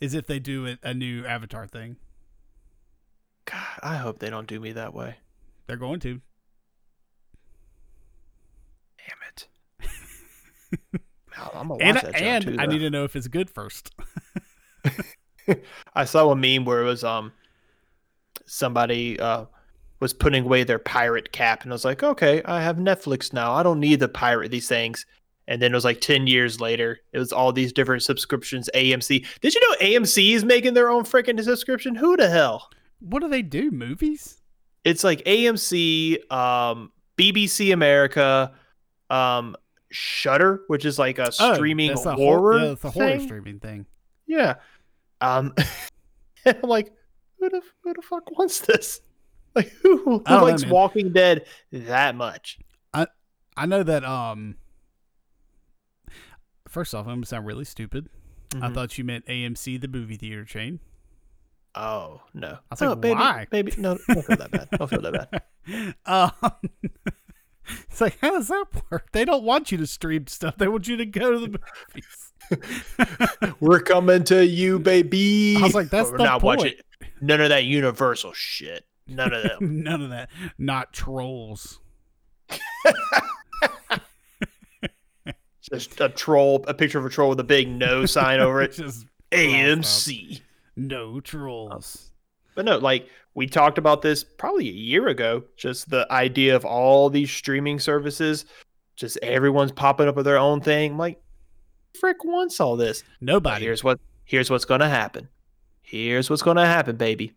is if they do it, a new Avatar thing. God, I hope they don't do me that way. They're going to. Damn it. I'm gonna watch And, that and too, I need to know if it's good first. I saw a meme where it was um somebody uh was putting away their pirate cap and I was like, okay, I have Netflix now. I don't need to pirate these things. And then it was like 10 years later, it was all these different subscriptions. AMC. Did you know AMC is making their own freaking subscription? Who the hell? What do they do? Movies? It's like AMC, um, BBC America, um, Shudder, which is like a Oh, streaming that's horror. yeah, it's a horror thing. streaming thing. Yeah. Um I'm like, who the who the fuck wants this? Like who, who I don't know, likes. Walking Dead that much? I I know that. Um. First off, I'm gonna sound really stupid. I Mhm. thought you meant AMC, the movie theater chain. Oh no. I was oh, like, baby, why? baby, no, don't feel that bad. Don't feel that bad. Um, it's like, how does that work? They don't want you to stream stuff. They want you to go to the movies. We're coming to you, baby. I was like, that's We're the not watching point. none of that universal shit. None of them. None of that. Not trolls. Just a troll, a picture of a troll with a big no sign over it. Just AMC. No oh. trolls. But no, like we talked about this probably a year ago. Just the idea of all these streaming services, just everyone's popping up with their own thing. I'm like, frick wants all this. But Nobody. here's what here's what's gonna happen. Here's what's gonna happen, baby.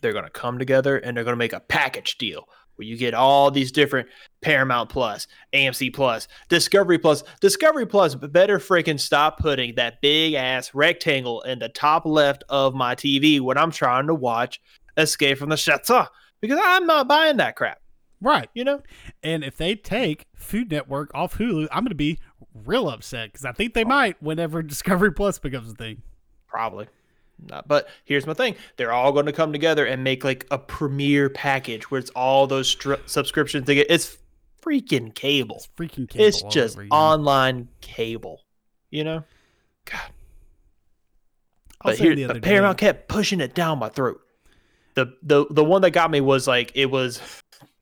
They're gonna come together and they're gonna make a package deal where you get all these different Paramount Plus, AMC Plus, Discovery Plus. Discovery Plus better freaking stop putting that big ass rectangle in the top left of my TV when I'm trying to watch Escape from the Chateau because I'm not buying that crap. Right. You know? And if they take Food Network off Hulu, I'm going to be real upset because I think they oh. might whenever Discovery Plus becomes a thing. Probably. Not, but here's my thing: they're all going to come together and make like a premiere package where it's all those stri- subscriptions. They get it's freaking cable. It's freaking cable. It's just over, you know? online cable. You know. God. I But here, the other but day- Paramount kept pushing it down my throat. The the the one that got me was like it was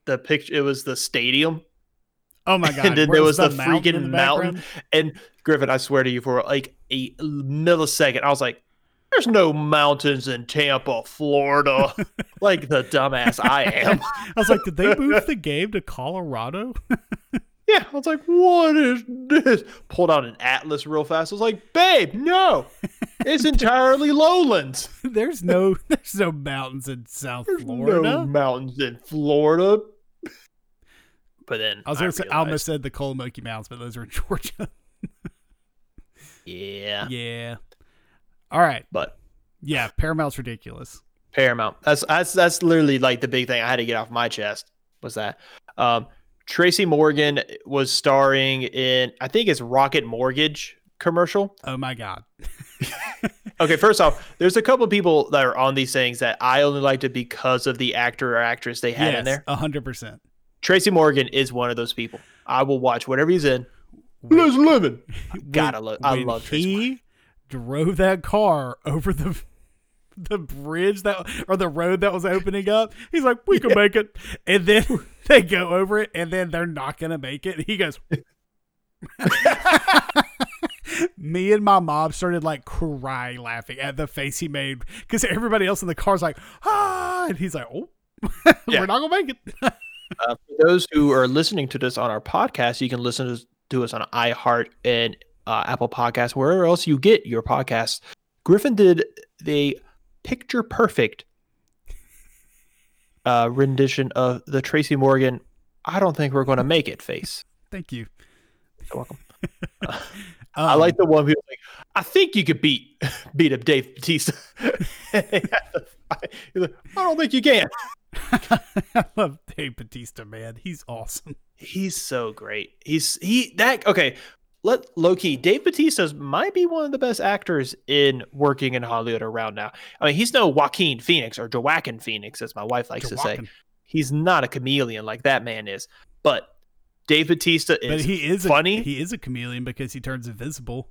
the picture. It was the stadium, Oh my god! and then where's there was the, mountain in freaking the mountain. And Griffin, I swear to you, for like a millisecond, I was like, "There's no mountains in Tampa, Florida," like the dumbass I am. I was like, did they move the game to Colorado? yeah, I was like, "What is this?" Pulled out an atlas real fast. I was like, "Babe, no, it's entirely lowlands. there's no, there's no mountains in South There's Florida. no mountains in Florida." But then I was gonna say, I almost said the Kolomoki Mountains, but those are in Georgia. yeah, yeah. All right. But Yeah, Paramount's ridiculous. Paramount. That's that's that's literally like the big thing I had to get off my chest was that. Um, Tracy Morgan was starring in I think it's Rocket Mortgage commercial. Oh my god. Okay, first off, there's a couple of people that are on these things that I only liked it because of the actor or actress they had in there. a hundred percent. Tracy Morgan is one of those people. I will watch whatever he's in. Liz Lemon. Gotta love. I love Tracy. Morgan. he drove that car over the the bridge that or the road that was opening up. He's like, "We can make it," and then they go over it, and then they're not gonna make it. He goes. Me and my mom started like cry laughing at the face he made because everybody else in the car's like, ah, and he's like, oh, Yeah. we're not gonna make it. Uh, for those who are listening to this on our podcast, you can listen to, to us on iHeart and uh, Apple Podcasts, wherever else you get your podcasts. Griffin did the picture perfect uh, rendition of the Tracy Morgan. I don't think we're going to make it face. Thank you. You're welcome. Um, I like the one who's like, I think you could beat beat up Dave Batista. I don't think you can. I love Dave Batista, man. He's awesome. He's so great. He's he that okay. Let low key. Dave Batista's might be one of the best actors in working in Hollywood around now. I mean, he's no Joaquin Phoenix or Joaquin Phoenix, as my wife likes to say. He's not a chameleon like that man is. But Dave Batista is But he is funny. A, he is a chameleon because he turns invisible.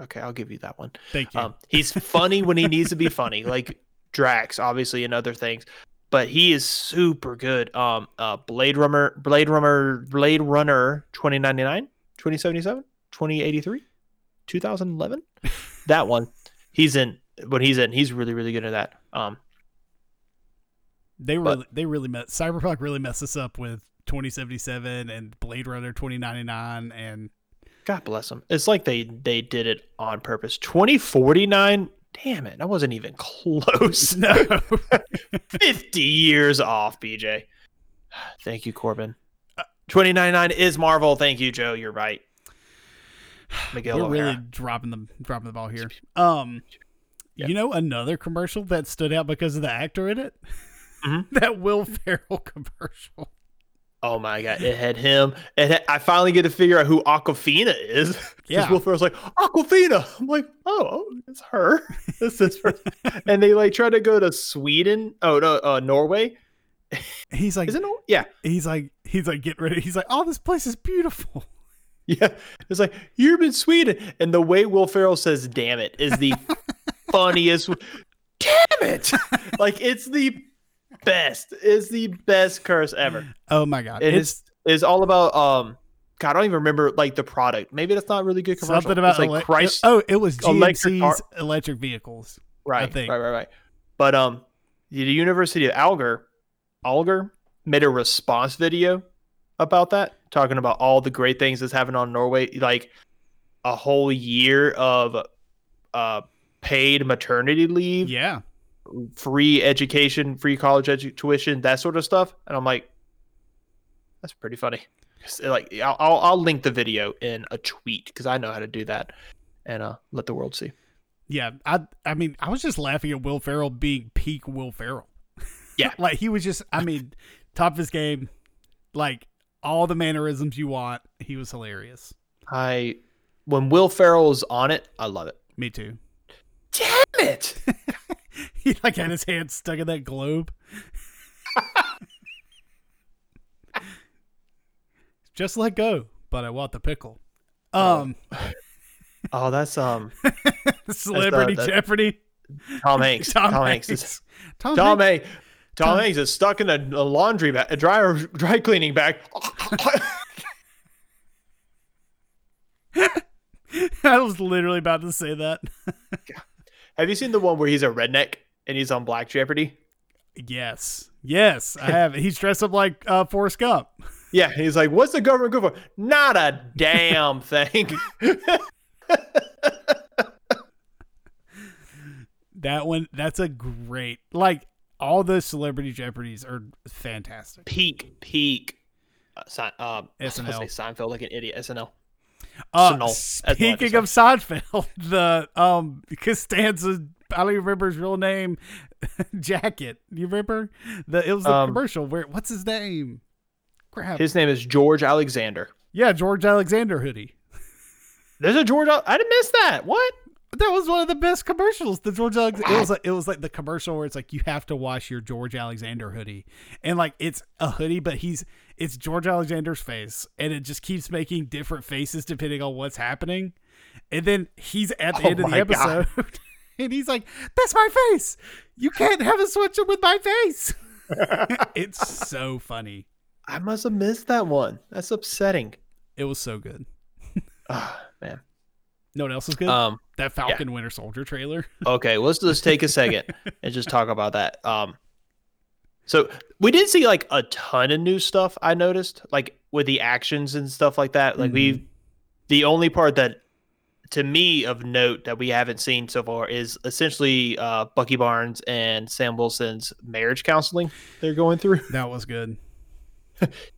okay, I'll give you that one. Thank you. Um, he's funny when he needs to be funny, like Drax, obviously, and other things. But he is super good. Um, uh, Blade Runner, Blade Runner, Blade Runner, 2099, 2077, 2083, 2011. that one, he's in. When he's in, he's really, really good at that. Um, they but- really they really mess Cyberpunk really messed us up with 2077 and Blade Runner 2099 and God bless him. It's like they they did it on purpose. 2049. Damn it, I wasn't even close. no 50 years off, BJ. Thank you, Corbin. 2099 is Marvel. Thank you, Joe. You're right. Miguel we're O'Hara. really dropping the dropping the ball here. Um Yep. you know another commercial that stood out because of the actor in it? Mhm. that Will Ferrell commercial. Oh my god, it had him. And I finally get to figure out who Awkwafina is. Yeah. Will Ferrell's like Awkwafina. I'm like, oh, it's her. This is her. and they like try to go to Sweden. Oh no, uh, Norway. He's like Is it? Nor- Yeah, he's like he's like get ready. He's like, "Oh, this place is beautiful." Yeah, it's like you're in Sweden, and the way Will Ferrell says "damn it" is the funniest. Damn it! like it's the best. Is the best curse ever. Oh my god. It it's is is all about um. God, I don't even remember like the product. Maybe that's not really good commercial. something about it's like ele- Christ. Oh, it was electric GMC's car- electric vehicles. right, think. right, right, right. But um, the University of Alger, Alger made a response video about that, talking about all the great things that's happening on Norway, like a whole year of uh paid maternity leave, Yeah. Free education, free college edu- tuition, that sort of stuff. And I'm like, that's pretty funny. Like, I'll, I'll I'll link the video in a tweet because I know how to do that, and uh, let the world see. Yeah. I I mean, I was just laughing at Will Ferrell being peak Will Ferrell. Yeah. like he was just I mean, top of his game, like all the mannerisms you want. He was hilarious. I when Will Ferrell is on it, I love it. Me too. Damn it! He like had his hand stuck in that globe. Just let go, but I want the pickle. Um, oh, that's um Celebrity that- Jeopardy. Tom Hanks. Tom, Tom, Hanks. Hanks. is Tom, Tom Hanks. Hanks. Tom Hanks is stuck in a, a laundry bag, a dryer, dry cleaning bag. I was literally about to say that. Have you seen the one where he's a redneck and he's on Black Jeopardy? yes, yes, I have. He's dressed up like uh, Forrest Gump. Yeah, he's like, "What's the government good for?" Not a damn thing. That one, that's a great. Like all the Celebrity Jeopardies are fantastic. peak, peak. Uh, was SNL. Seinfeld like an idiot. SNL. Uh, Snell, as well, I speaking of Seinfeld, the um Costanza, I don't even remember his real name. jacket. You remember the? It was the Um, commercial where what's his name? Crap. His name is George Alexander. yeah, George Alexander hoodie. There's a George. I didn't miss that. What? That was one of the best commercials. The George Alexander. It was like it was like the commercial where it's like you have to wash your George Alexander hoodie, and like it's a hoodie, but he's it's George Alexander's face, and it just keeps making different faces depending on what's happening, and then he's at the Oh end of the episode, and he's like, "That's my face. You can't have a sweatshirt with my face." it's so funny. I must have missed that one. That's upsetting. It was so good. Ah, man. No one else is good. Um. that Falcon Winter Soldier trailer. Okay. Let's just take a second and just talk about that. Um. So we did see like a ton of new stuff. I noticed, like with the actions and stuff like that. Like we, the only part that, to me, of note that we haven't seen so far is essentially uh, Bucky Barnes and Sam Wilson's marriage counseling they're going through. That was good.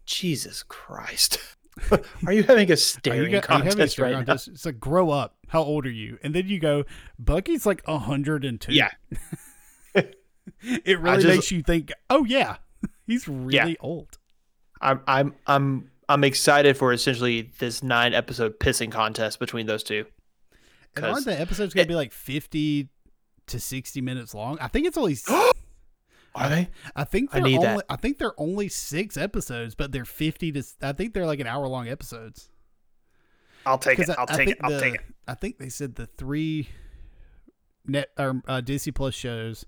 Jesus Christ. Are you having a staring got, are you having a contest staring right now? It's like grow up. How old are you? And then you go, Bucky's like hundred and two. Yeah. it really just- makes you think. Oh yeah, he's really old. I'm I'm I'm I'm excited for essentially this nine episode pissing contest between those two. And aren't the episodes gonna be like fifty to sixty minutes long? I think it's only. Are they? I think I they're need only. that. I think they're only six episodes, but they're fifty to. I think they're like an hour long episodes. I'll take it. I- I'll I take it. think I'll the- take it. I think they said the three net or uh, Disney Plus shows.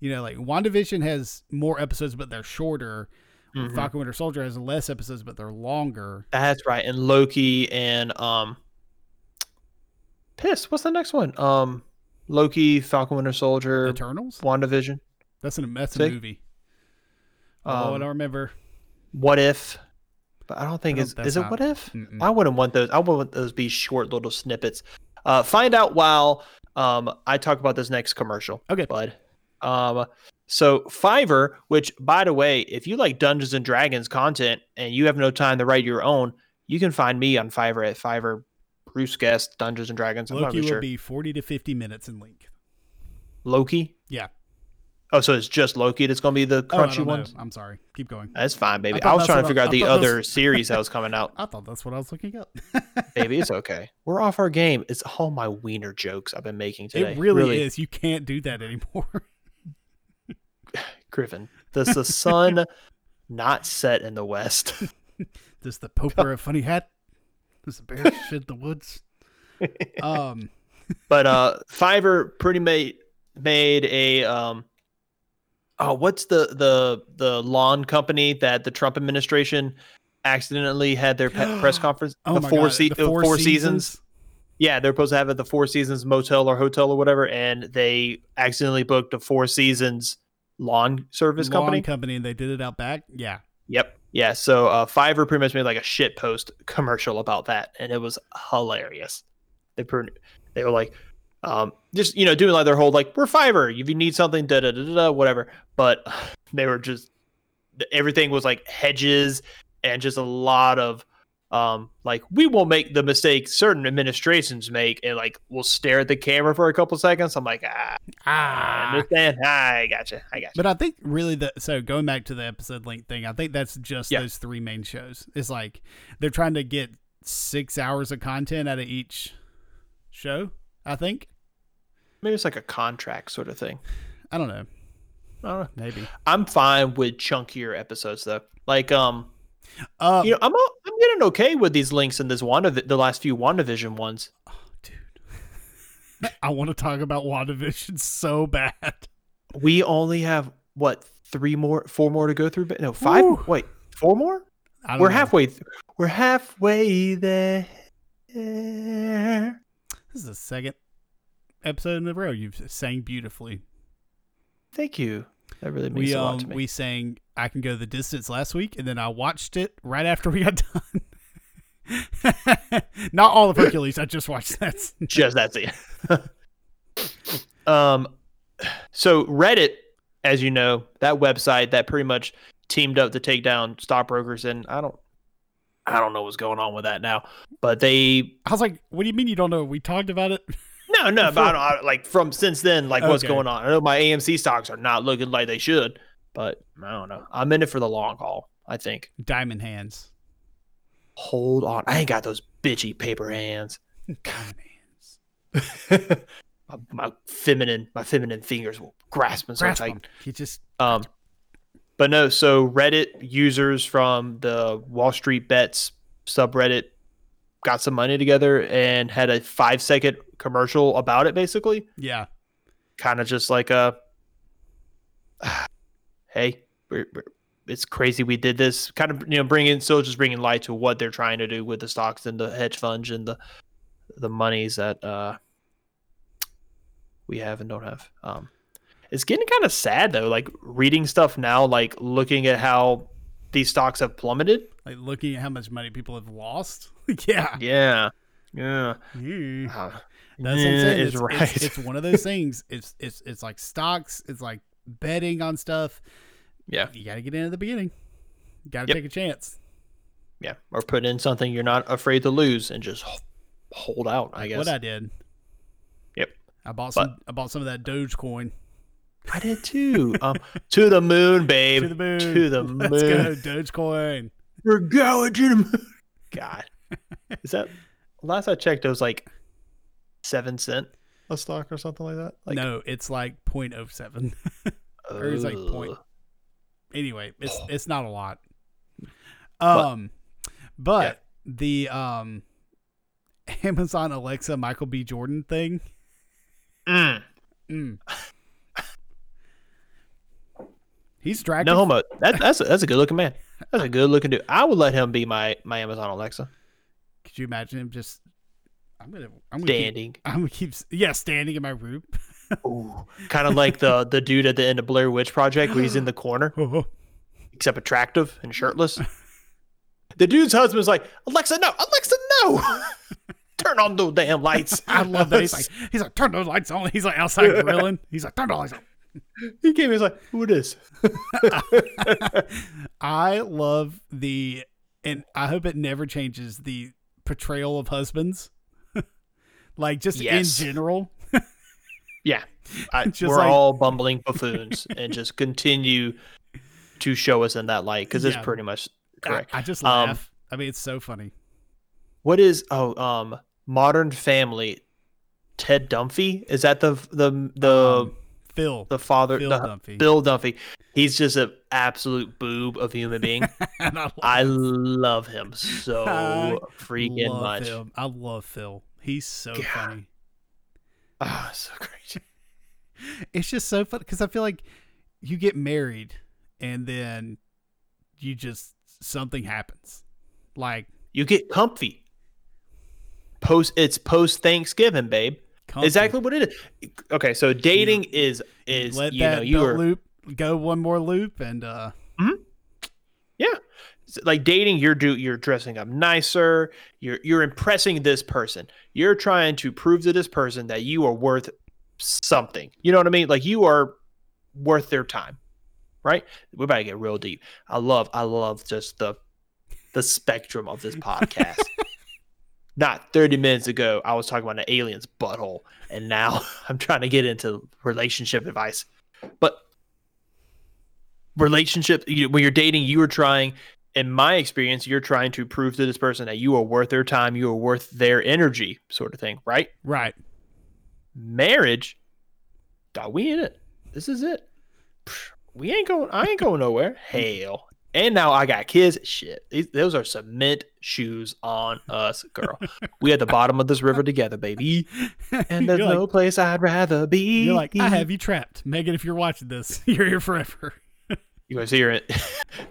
You know, like WandaVision has more episodes, but they're shorter. Mhm. Falcon Winter Soldier has less episodes, but they're longer. That's right. And Loki and um Piss, what's the next one? Um Loki, Falcon Winter Soldier, Eternals. WandaVision. That's an that's a movie. oh, I Um, don't remember. What if? But I don't think I don't- it's that's is it not- what if? Mm-mm. I wouldn't want those. I would want those to be short little snippets. Uh, find out while um, I talk about this next commercial. Okay. bud. Um, so Fiverr, which by the way, if you like Dungeons and Dragons content and you have no time to write your own, you can find me on Fiverr at Fiverr Bruce Guest Dungeons and Dragons. I'm not Loki will sure. be forty to fifty minutes in length. Loki. Yeah. Oh, so it's just Loki that's gonna be the Oh, crunchy know. ones. I'm sorry. Keep going. That's fine, baby. thought I was trying to figure I- out I the other series that was coming out. I thought that's what I was looking up. baby. It's okay. We're off our game. It's all my wiener jokes I've been making today. it really, is. You can't do that anymore. Griffin. Does the sun not set in the west? Does the Pope wear a funny hat? Does the bear shit the woods? Um, but uh Fiverr pretty made made a um oh what's the the the lawn company that the Trump administration accidentally had their pe- press conference oh the my four God, se- the uh, four, seasons. Yeah, they're supposed to have it the Four Seasons Motel or Hotel or whatever, and they accidentally booked a Four Seasons lawn service lawn company. company, and they did it out back. Yeah, Yep. Yeah. So uh, Fiverr pretty much made like a shit post commercial about that, and it was hilarious. They pretty, they were like, um, just you know, doing like their whole like we're Fiverr. If you need something, da da da da, da whatever. But they were just everything was like hedges and just a lot of um like we will make the mistake certain administrations make and like we'll stare at the camera for a couple seconds i'm like ah, I ah. understand i gotcha i gotcha But I think really the so going back to the episode length thing, I think that's just Yeah. those three main shows. It's like they're trying to get six hours of content out of each show. I think. maybe it's like a contract sort of thing I don't know. I don't know. Maybe. I'm fine with chunkier episodes though. Like um, Uh, you know, I'm o- I'm getting okay with these links in this Wanda the last few WandaVision ones. Oh, dude. I want to talk about WandaVision so bad. We only have what three more, four more to go through. But no, five. Woo. Wait, four more? I don't We're know. halfway. Th- we're halfway there. This is the second episode in a row you've sang beautifully. Thank you. That really means We a lot um to me. we sang "I Can Go the Distance" last week, and then I watched it right after we got done. Not all of Hercules. I just watched that. Just that's it. um, so Reddit, as you know, that website that pretty much teamed up to take down stockbrokers, and I don't, I don't know what's going on with that now. But they I was like, what do you mean you don't know? We talked about it. No no, but I don't, I- like from since then, like what's going on? I know my AMC stocks are not looking like they should, but I don't know. I'm in it for the long haul. I think. Diamond hands. Hold on, I ain't got those bitchy paper hands. Diamond hands. my, my feminine, my feminine fingers will grasping so Grasp tight. You just Um, but no, so Reddit users from the Wall Street Bets subreddit got some money together and had a five second commercial about it, basically. yeah. Kind of just like a, hey, we're, we're, it's crazy we did this. Kind of, you know, bringing still just bringing light to what they're trying to do with the stocks and the hedge funds and the the monies that uh we have and don't have. Um, it's getting kind of sad though. Like reading stuff now, like looking at how these stocks have plummeted. Like looking at how much money people have lost. yeah. Yeah, yeah. Mm. Uh, That's what I'm saying. It's, It's, right. it's, it's one of those things. It's it's it's like stocks. It's like betting on stuff. yeah, You got to get in at the beginning. You got to Yep. take a chance. yeah. Or put in something you're not afraid to lose and just hold out. I guess. What I did. Yep. I bought some. I bought some of that Dogecoin. I did too. Um, to the moon, babe. To the moon. To the moon. Let's go Dogecoin. We're going to the moon. God, is that last I checked? It was like seven cent a stock or something like that. Like, no, it's like 0.07. or it's like point- anyway, it's it's not a lot. But- Um, but the um, Amazon Alexa Michael B. Jordan thing. Mm. Mm. He's dragging. No homo. That, that's a, that's a good looking man. That's a good looking dude. I would let him be my my Amazon Alexa. Could you imagine him just? I'm gonna. I'm gonna. Keep, Standing. I'm gonna keep. Yeah, standing in my room. Kind of like the the dude at the end of Blair Witch Project where he's in the corner, oh. except attractive and shirtless. The dude's husband's like, Alexa, no, Alexa, no. Turn on those damn lights. I love that. He's like, he's like, turn those lights on. He's like outside grilling. He's like, turn the lights on. he came. He's like, who it is? I love the, and I hope it never changes the portrayal of husbands. Like just Yes. in general. Yeah, I, Just we're like- all bumbling buffoons, and just continue to show us in that light because Yeah. it's pretty much correct. I just Um, laugh. I mean, it's so funny. What is oh um Modern Family? Ted Dunphy is that the the the Um, Phil. the father Phil the- Dunphy. Bill Dunphy? He's just an absolute boob of a human being. and I love, I love him so freaking love much. Phil. I love Phil. He's so God. funny. Ah, so great. It's just so fun because I feel like you get married and then you just something happens. Like You get comfy. Post it's post Thanksgiving, babe. comfy. Exactly what it is. Okay, so dating is is let you that know you are loop go one more loop and uh S- like dating you're do you're dressing up nicer. You're you're impressing this person. You're trying to prove to this person that you are worth something. You know what i mean? Like you are worth their time right? We're about to get real deep. I love i love just the the spectrum of this podcast. Not 30 minutes ago i was talking about an alien's butthole and now i'm trying to get into relationship advice. But relationship you, when you're dating you are trying in my experience you're trying to prove to this person that you are worth their time you are worth their energy sort of thing right? Right. marriage dog, we in it. This is it. We ain't going i ain't going nowhere. Hell. And now i got kids. Shit. These, those are cement shoes on us girl. We at the bottom of this river together baby. And there's no place i'd rather be. You're like, I have you trapped. Megan, if you're watching this, you're here forever. you guys hear it?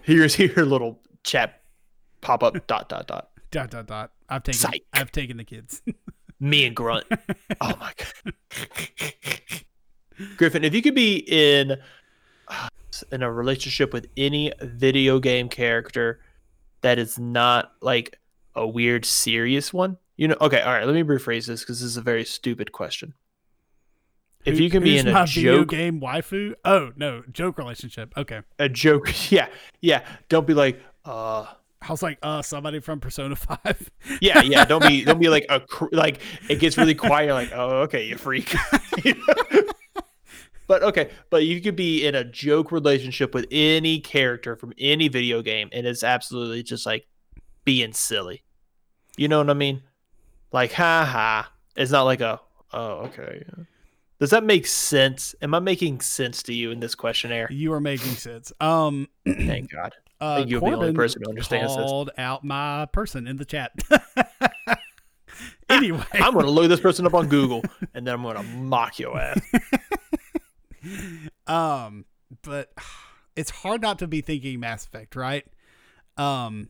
Here's here little chat pop up dot dot dot dot dot dot. I've taken Psych. I've taken the kids. me and grunt oh my god griffin if you could be in uh, in a relationship with any video game character that is not like a weird serious one you know okay all right let me rephrase this because this is a very stupid question if you can be in a video joke game waifu. Oh no, joke relationship. Okay. a joke yeah yeah don't be like uh I was like, uh, somebody from Persona Five. Yeah, yeah. Don't be don't be like a cr- like it gets really quiet. You're like, oh, okay, you freak. but okay, but you could be in a joke relationship with any character from any video game, and it's absolutely just like being silly. You know what I mean? Like, ha ha. It's not like a oh, okay. Does that make sense? Am I making sense to you in this questionnaire? You are making sense. Um, Thank God. Uh, you'll be the only person who understands this. called out my person in the chat. anyway, I'm gonna look this person up on Google and then I'm gonna mock your ass. um, but it's hard not to be thinking Mass Effect, right? Um,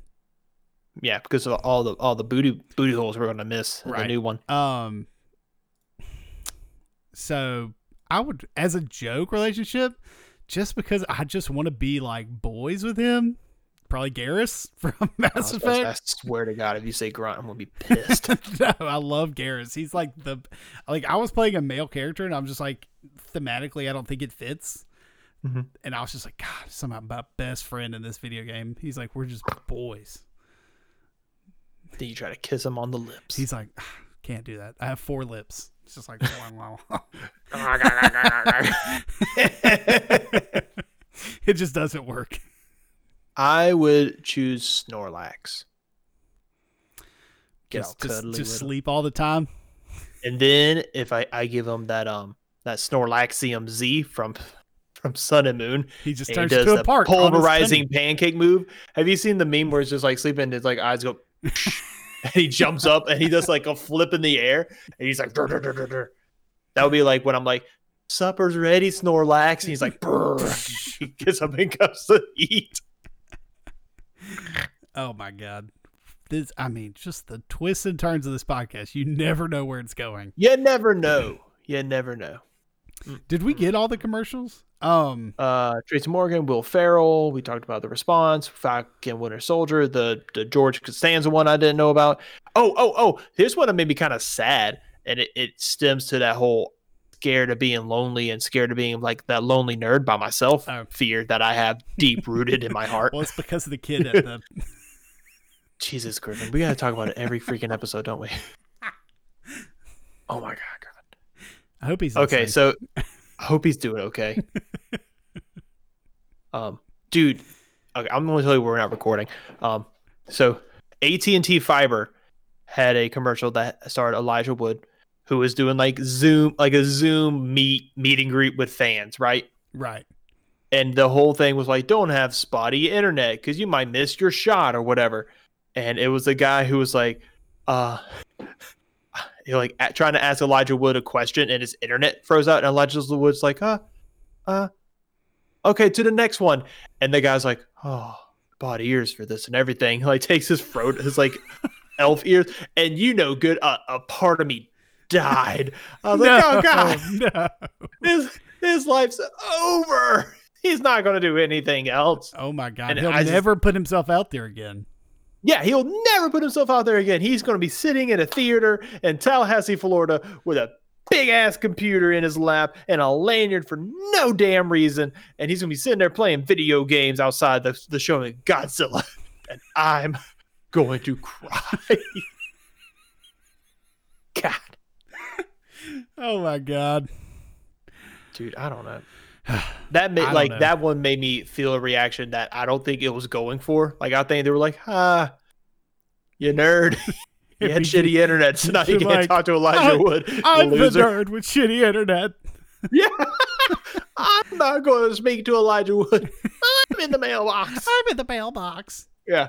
Yeah, because of all the all the booty booty holes we're gonna miss in the new one. um. So I would, as a joke relationship, just because I just want to be like boys with him. Probably Garrus from I, Mass was about to say, Effect. I swear to God, if you say grunt, I'm gonna be pissed. no, I love Garrus. He's like the like I was playing a male character and I'm just like thematically I don't think it fits. Mhm. And I was just like, God, somehow my best friend in this video game. He's like, we're just boys. then you try to kiss him on the lips. He's like, "Ah, can't do that. I have four lips. It's just like, wow, wow. It just doesn't work. I would choose Snorlax. Get just all just, cuddly just with him. sleep all the time. And then if I, I give him that um that Snorlaxium Z from from Sun and Moon, He just and he turns does into the a park. pulverizing pancake move. Have you seen the meme where it's just like sleeping? His like eyes go, and he jumps up and he does like a flip in the air, and he's like, "Dur, dur, dur, dur, dur." that would be like when I'm like, supper's ready, Snorlax, and he's like, he gets up and comes to eat. Oh my god. This I mean, just the twists and turns of this podcast. You never know where it's going. You never know. You never know. Did we get all the commercials? Um Uh, Tracy Morgan, Will Ferrell. We talked about the response. Falcon Winter Soldier. The the George Costanza one I didn't know about. Oh oh oh. Here's one that made me kind of sad, and it, it stems to that whole scared of being lonely and scared of being like that lonely nerd by myself Oh. fear that I have deep rooted in my heart. well it's because of the kid at the Jesus, Griffin, we gotta talk about it every freaking episode, don't we? Oh my god, Griffin. I hope he's Okay, listening. so I hope he's doing okay. um, dude, okay, I'm gonna tell you we're not recording. Um, so AT and T Fiber had a commercial that starred Elijah Wood, who was doing like Zoom, like a Zoom meet meet and greet with fans, right? right. And the whole thing was like, don't have spotty internet because you might miss your shot or whatever. And it was a guy who was like, uh, he like a- trying to ask Elijah Wood a question and his internet froze out. And Elijah Wood's like, uh, uh, okay, to the next one. And the guy's like, oh, bought ears for this and everything. Like takes his throat, his like elf ears. And you know, good, uh, a part of me died. I was like, oh God no. his his life's over. He's not going to do anything else. Oh my god. And He'll I just- never put himself out there again. Yeah, he'll never put himself out there again. He's going to be sitting in a theater in Tallahassee, Florida, with a big ass computer in his lap and a lanyard for no damn reason, and he's going to be sitting there playing video games outside the the showing Godzilla, and I'm going to cry. God, Oh my god. dude, I don't know. That made like know. that one made me feel a reaction that I don't think it was going for. Like I think they were like, ah, you nerd. You had shitty internet, so now you can't like, talk to Elijah "I'm- Wood. I'm the nerd with shitty internet. Yeah. I'm not going to speak to Elijah Wood. I'm in the mailbox. I'm in the mailbox. Yeah.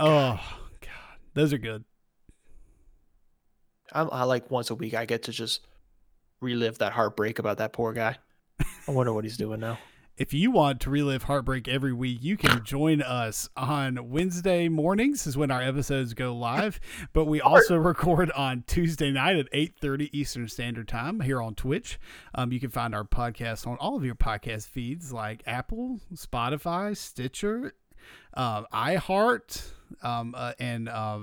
Oh god. Those are good. I, I like once a week I get to just relive that heartbreak about that poor guy. I wonder what he's doing now. If you want to relive heartbreak every week, you can join us on Wednesday mornings is when our episodes go live, but we also record on Tuesday night at 8:30 Eastern Standard Time here on Twitch. Um, you can find our podcast on all of your podcast feeds like Apple, Spotify, Stitcher, um, iHeart, um, uh, and uh,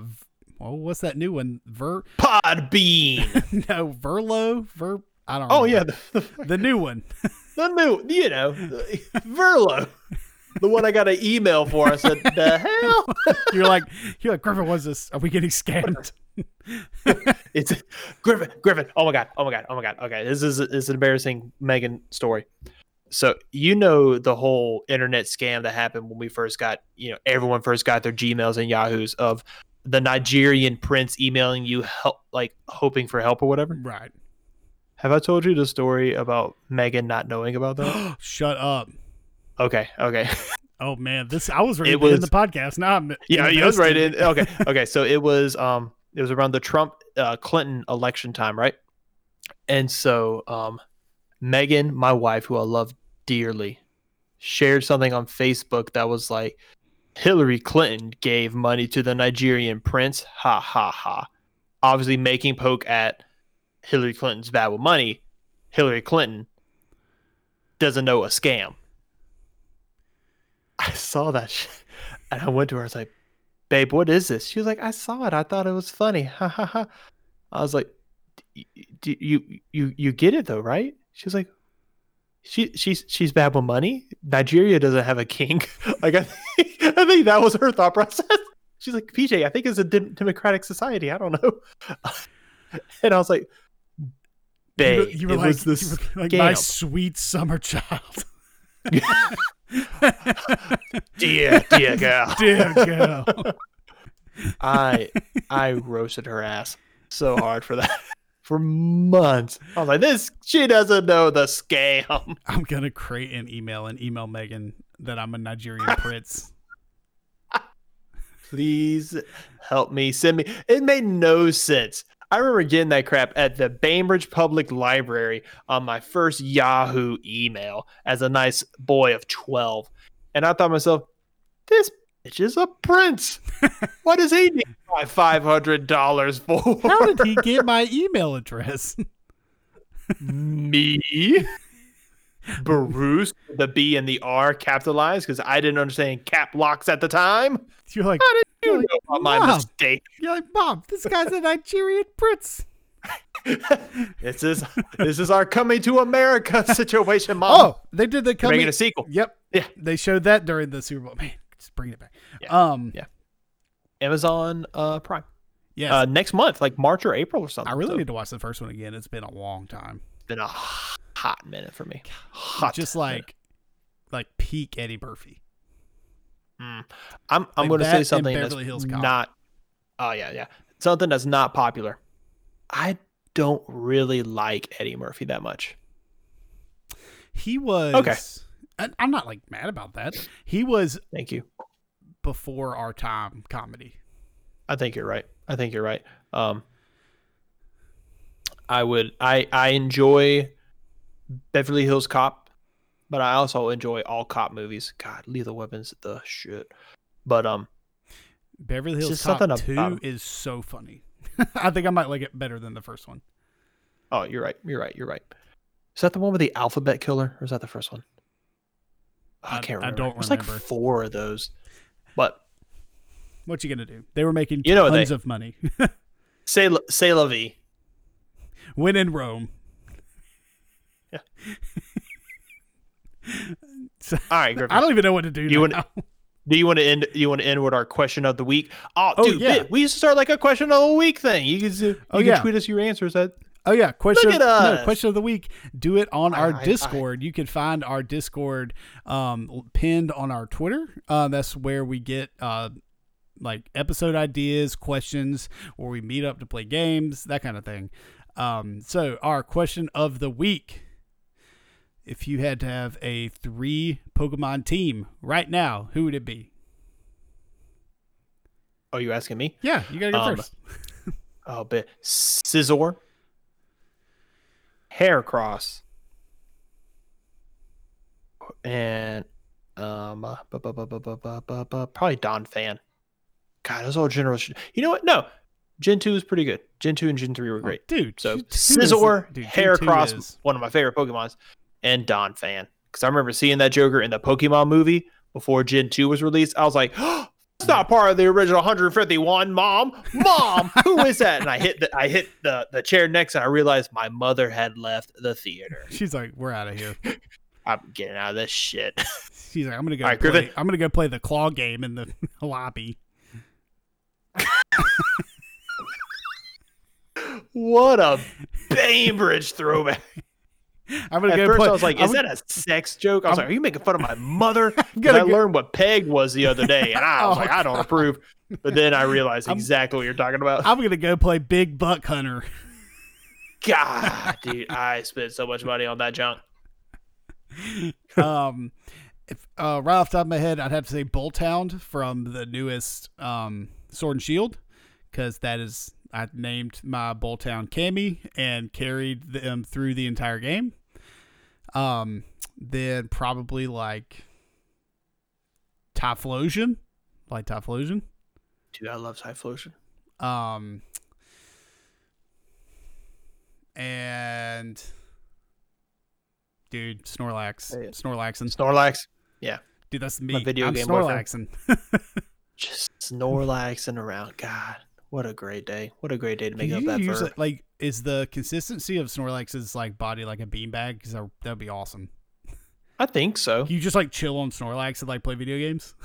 well, what's that new one? Ver Pod Podbean. no Verlo Ver. I don't. Oh remember. yeah, the, the, the new one. the new, you know, Verlo. the one I got an email for. I said, "The hell." You're like, you're like Griffin. What's this? Are we getting scammed? it's Griffin. Griffin. Oh my god. Oh my god. Oh my god. Okay, this is this is an embarrassing Megan story. So you know the whole internet scam that happened when we first got, you know, everyone first got their Gmails and Yahoos of the Nigerian prince emailing you help, like hoping for help or whatever. Right. Have I told you the story about Megan not knowing about that? Shut up. okay. Okay. Oh man, this I was right It was- the podcast. Now I'm yeah, you was right in. Okay. Okay. So it was um it was around the Trump uh, Clinton election time, right? And so um Megan, my wife, who I love dearly, shared something on Facebook that was like Hillary Clinton gave money to the Nigerian prince. Ha ha ha. Obviously making poke at Hillary Clinton's bad with money. Hillary Clinton doesn't know a scam. I saw that and I went to her. I was like, babe, what is this? She was like, I saw it. I thought it was funny. Ha ha ha. I was like, "D- do you you you get it though, right? She was like, she she's she's bad with money. Nigeria doesn't have a king. like I think, I think that was her thought process. She's like, PJ, I think it's a dem- democratic society. I don't know. and I was like, You babe, were, you were it like, was this you were like my sweet summer child. dear dear girl. Dear girl. I I roasted her ass so hard for that for months. I was like, this she doesn't know the scam. I'm gonna create an email and email Megan that I'm a Nigerian prince. Please help me. Send me. It made no sense. I remember getting that crap at the Bainbridge Public Library on my first Yahoo email as a nice boy of 12. And I thought to myself, this bitch is a prince. what does he need my $500 for? How did he get my email address? me Bruce the B and the R capitalized because I didn't understand cap locks at the time. You're like, How did you like, know about my "Mom." mistake? you're like, Mom, this guy's a Nigerian prince. this is this is our coming to America situation, mom. Oh, they did the coming. making a sequel. Yep. Yeah. They showed that during the Super Bowl. Man, just bring it back. Yeah. Um. Yeah. Amazon uh, Prime Yes. uh, next month, like March or April or something. I really So need to watch the first one again. It's been a long time. it's been a hot minute for me. Hot, Just minute. like, like peak Eddie Murphy. Mm. I'm I'm Like going to say something that's not. Oh yeah, yeah. Something that's not popular. I don't really like Eddie Murphy that much. He was Okay. I'm not like mad about that. He was Thank you. Before our time comedy. I think you're right. I think you're right. Um, I would. I I enjoy Beverly Hills Cop, but I also enjoy all cop movies. God, Lethal Weapons, the shit. But um, Beverly Hills Cop Two about is so funny. I think I might like it better than the first one. oh, you're right. You're right. You're right. Is that the one with the alphabet killer, or is that the first one? I I- can't I remember. don't There's like four of those. But What you gonna do? They were making You know, tons they- of money. say say la vie. when in Rome. Yeah. So- All right, Griffin. I don't even know what to do You now. wanna- Do you want to end? You want to end with our question of the week? Oh, Oh, dude, yeah. we used to start like a question of the week thing. You can, you Oh, can yeah. tweet us your answers at Oh yeah, question of, no, question of the week. Do it on our I- I- Discord. you can find our Discord um, pinned on our Twitter. Uh, that's where we get uh, like episode ideas, questions, where we meet up to play games, that kind of thing. Um, so our question of the week: If you had to have a three Pokemon team right now, who would it be? Oh, you asking me? Yeah, you gotta go Um, first. Oh, bit Scizor, Heracross. And um uh, probably Donphan. God, those old generals. You know what? No. Gen 2 is pretty good. Gen 2 and Gen 3 were great. Oh, dude, so Scizor, Hair Cross, is... one of my favorite Pokemons, and Donphan. Because I remember seeing that Joker in the Pokemon movie before Gen 2 was released. I was like, oh, it's not part of the original 151, Mom. Mom, who is that? And I hit the I hit the, the chair next and I realized my mother had left the theater. She's like, we're out of here. I'm getting out of this shit. She's like, I'm gonna go All right, play. Griffin. I'm gonna go play the claw game in the lobby. what a Bainbridge throwback. I'm gonna At go first, play. I was like, I'm, "Is that a sex joke?" I was I'm- like, "Are you making fun of my mother?" 'Cause gonna I learned what peg was the other day, and I was Oh, like, "I don't approve." But then I realized I'm- exactly what you're talking about. I'm gonna go play Big Buck Hunter. God, dude, I spent so much money on that junk. um, if uh, right off the top of my head, I'd have to say Boltund from the newest um, Sword and Shield, because that is I named my Boltund Cammy and carried them through the entire game. Um, then probably like Typhlosion, like Typhlosion. Dude, I love Typhlosion. Um, and dude, Snorlax, Say it. Snorlaxing. Snorlax, Yeah, Dude, that's me. My video I'm game. Snorlaxing. just Snorlaxing around. God, what a great day! What a great day to make Can up that use verb. like is the consistency of Snorlax's like body like a beanbag? Because that would be awesome. I think so. Can you just like chill on Snorlax and like play video games?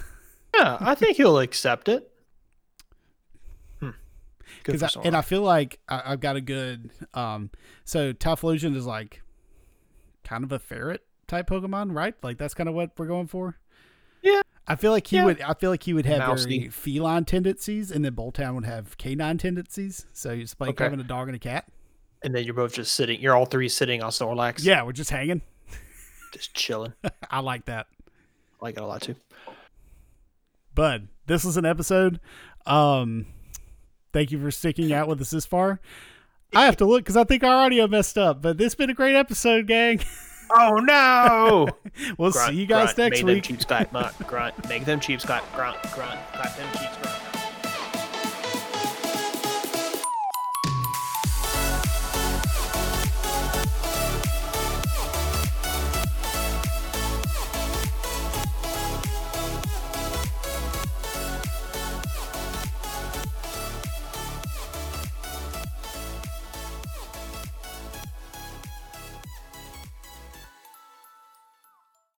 Yeah, I think he'll accept it. Hmm. Because I, and I feel like I, I've got a good um. So Typhlosion is like kind of a ferret type Pokemon, right? Like that's kind of what we're going for. Yeah. I feel like he Yeah. would. I feel like he would have Mousy. very feline tendencies, and then Boltund would have canine tendencies. So it's like Okay. having a dog and a cat. and then you're both just sitting. You're all three sitting on Snorlax. Yeah, we're just hanging. just chilling. I like that. I like it a lot too. Bud, this was an episode. Um, thank you for sticking out with us this far. I have to look because I think our audio messed up, but this has been a great episode, gang. Oh no! We'll Grunt, see you guys grunt, next make week. Them cheeks clap, grunt, grunt. Make them cheap clap, grunt, grunt. Clap them cheap grunt.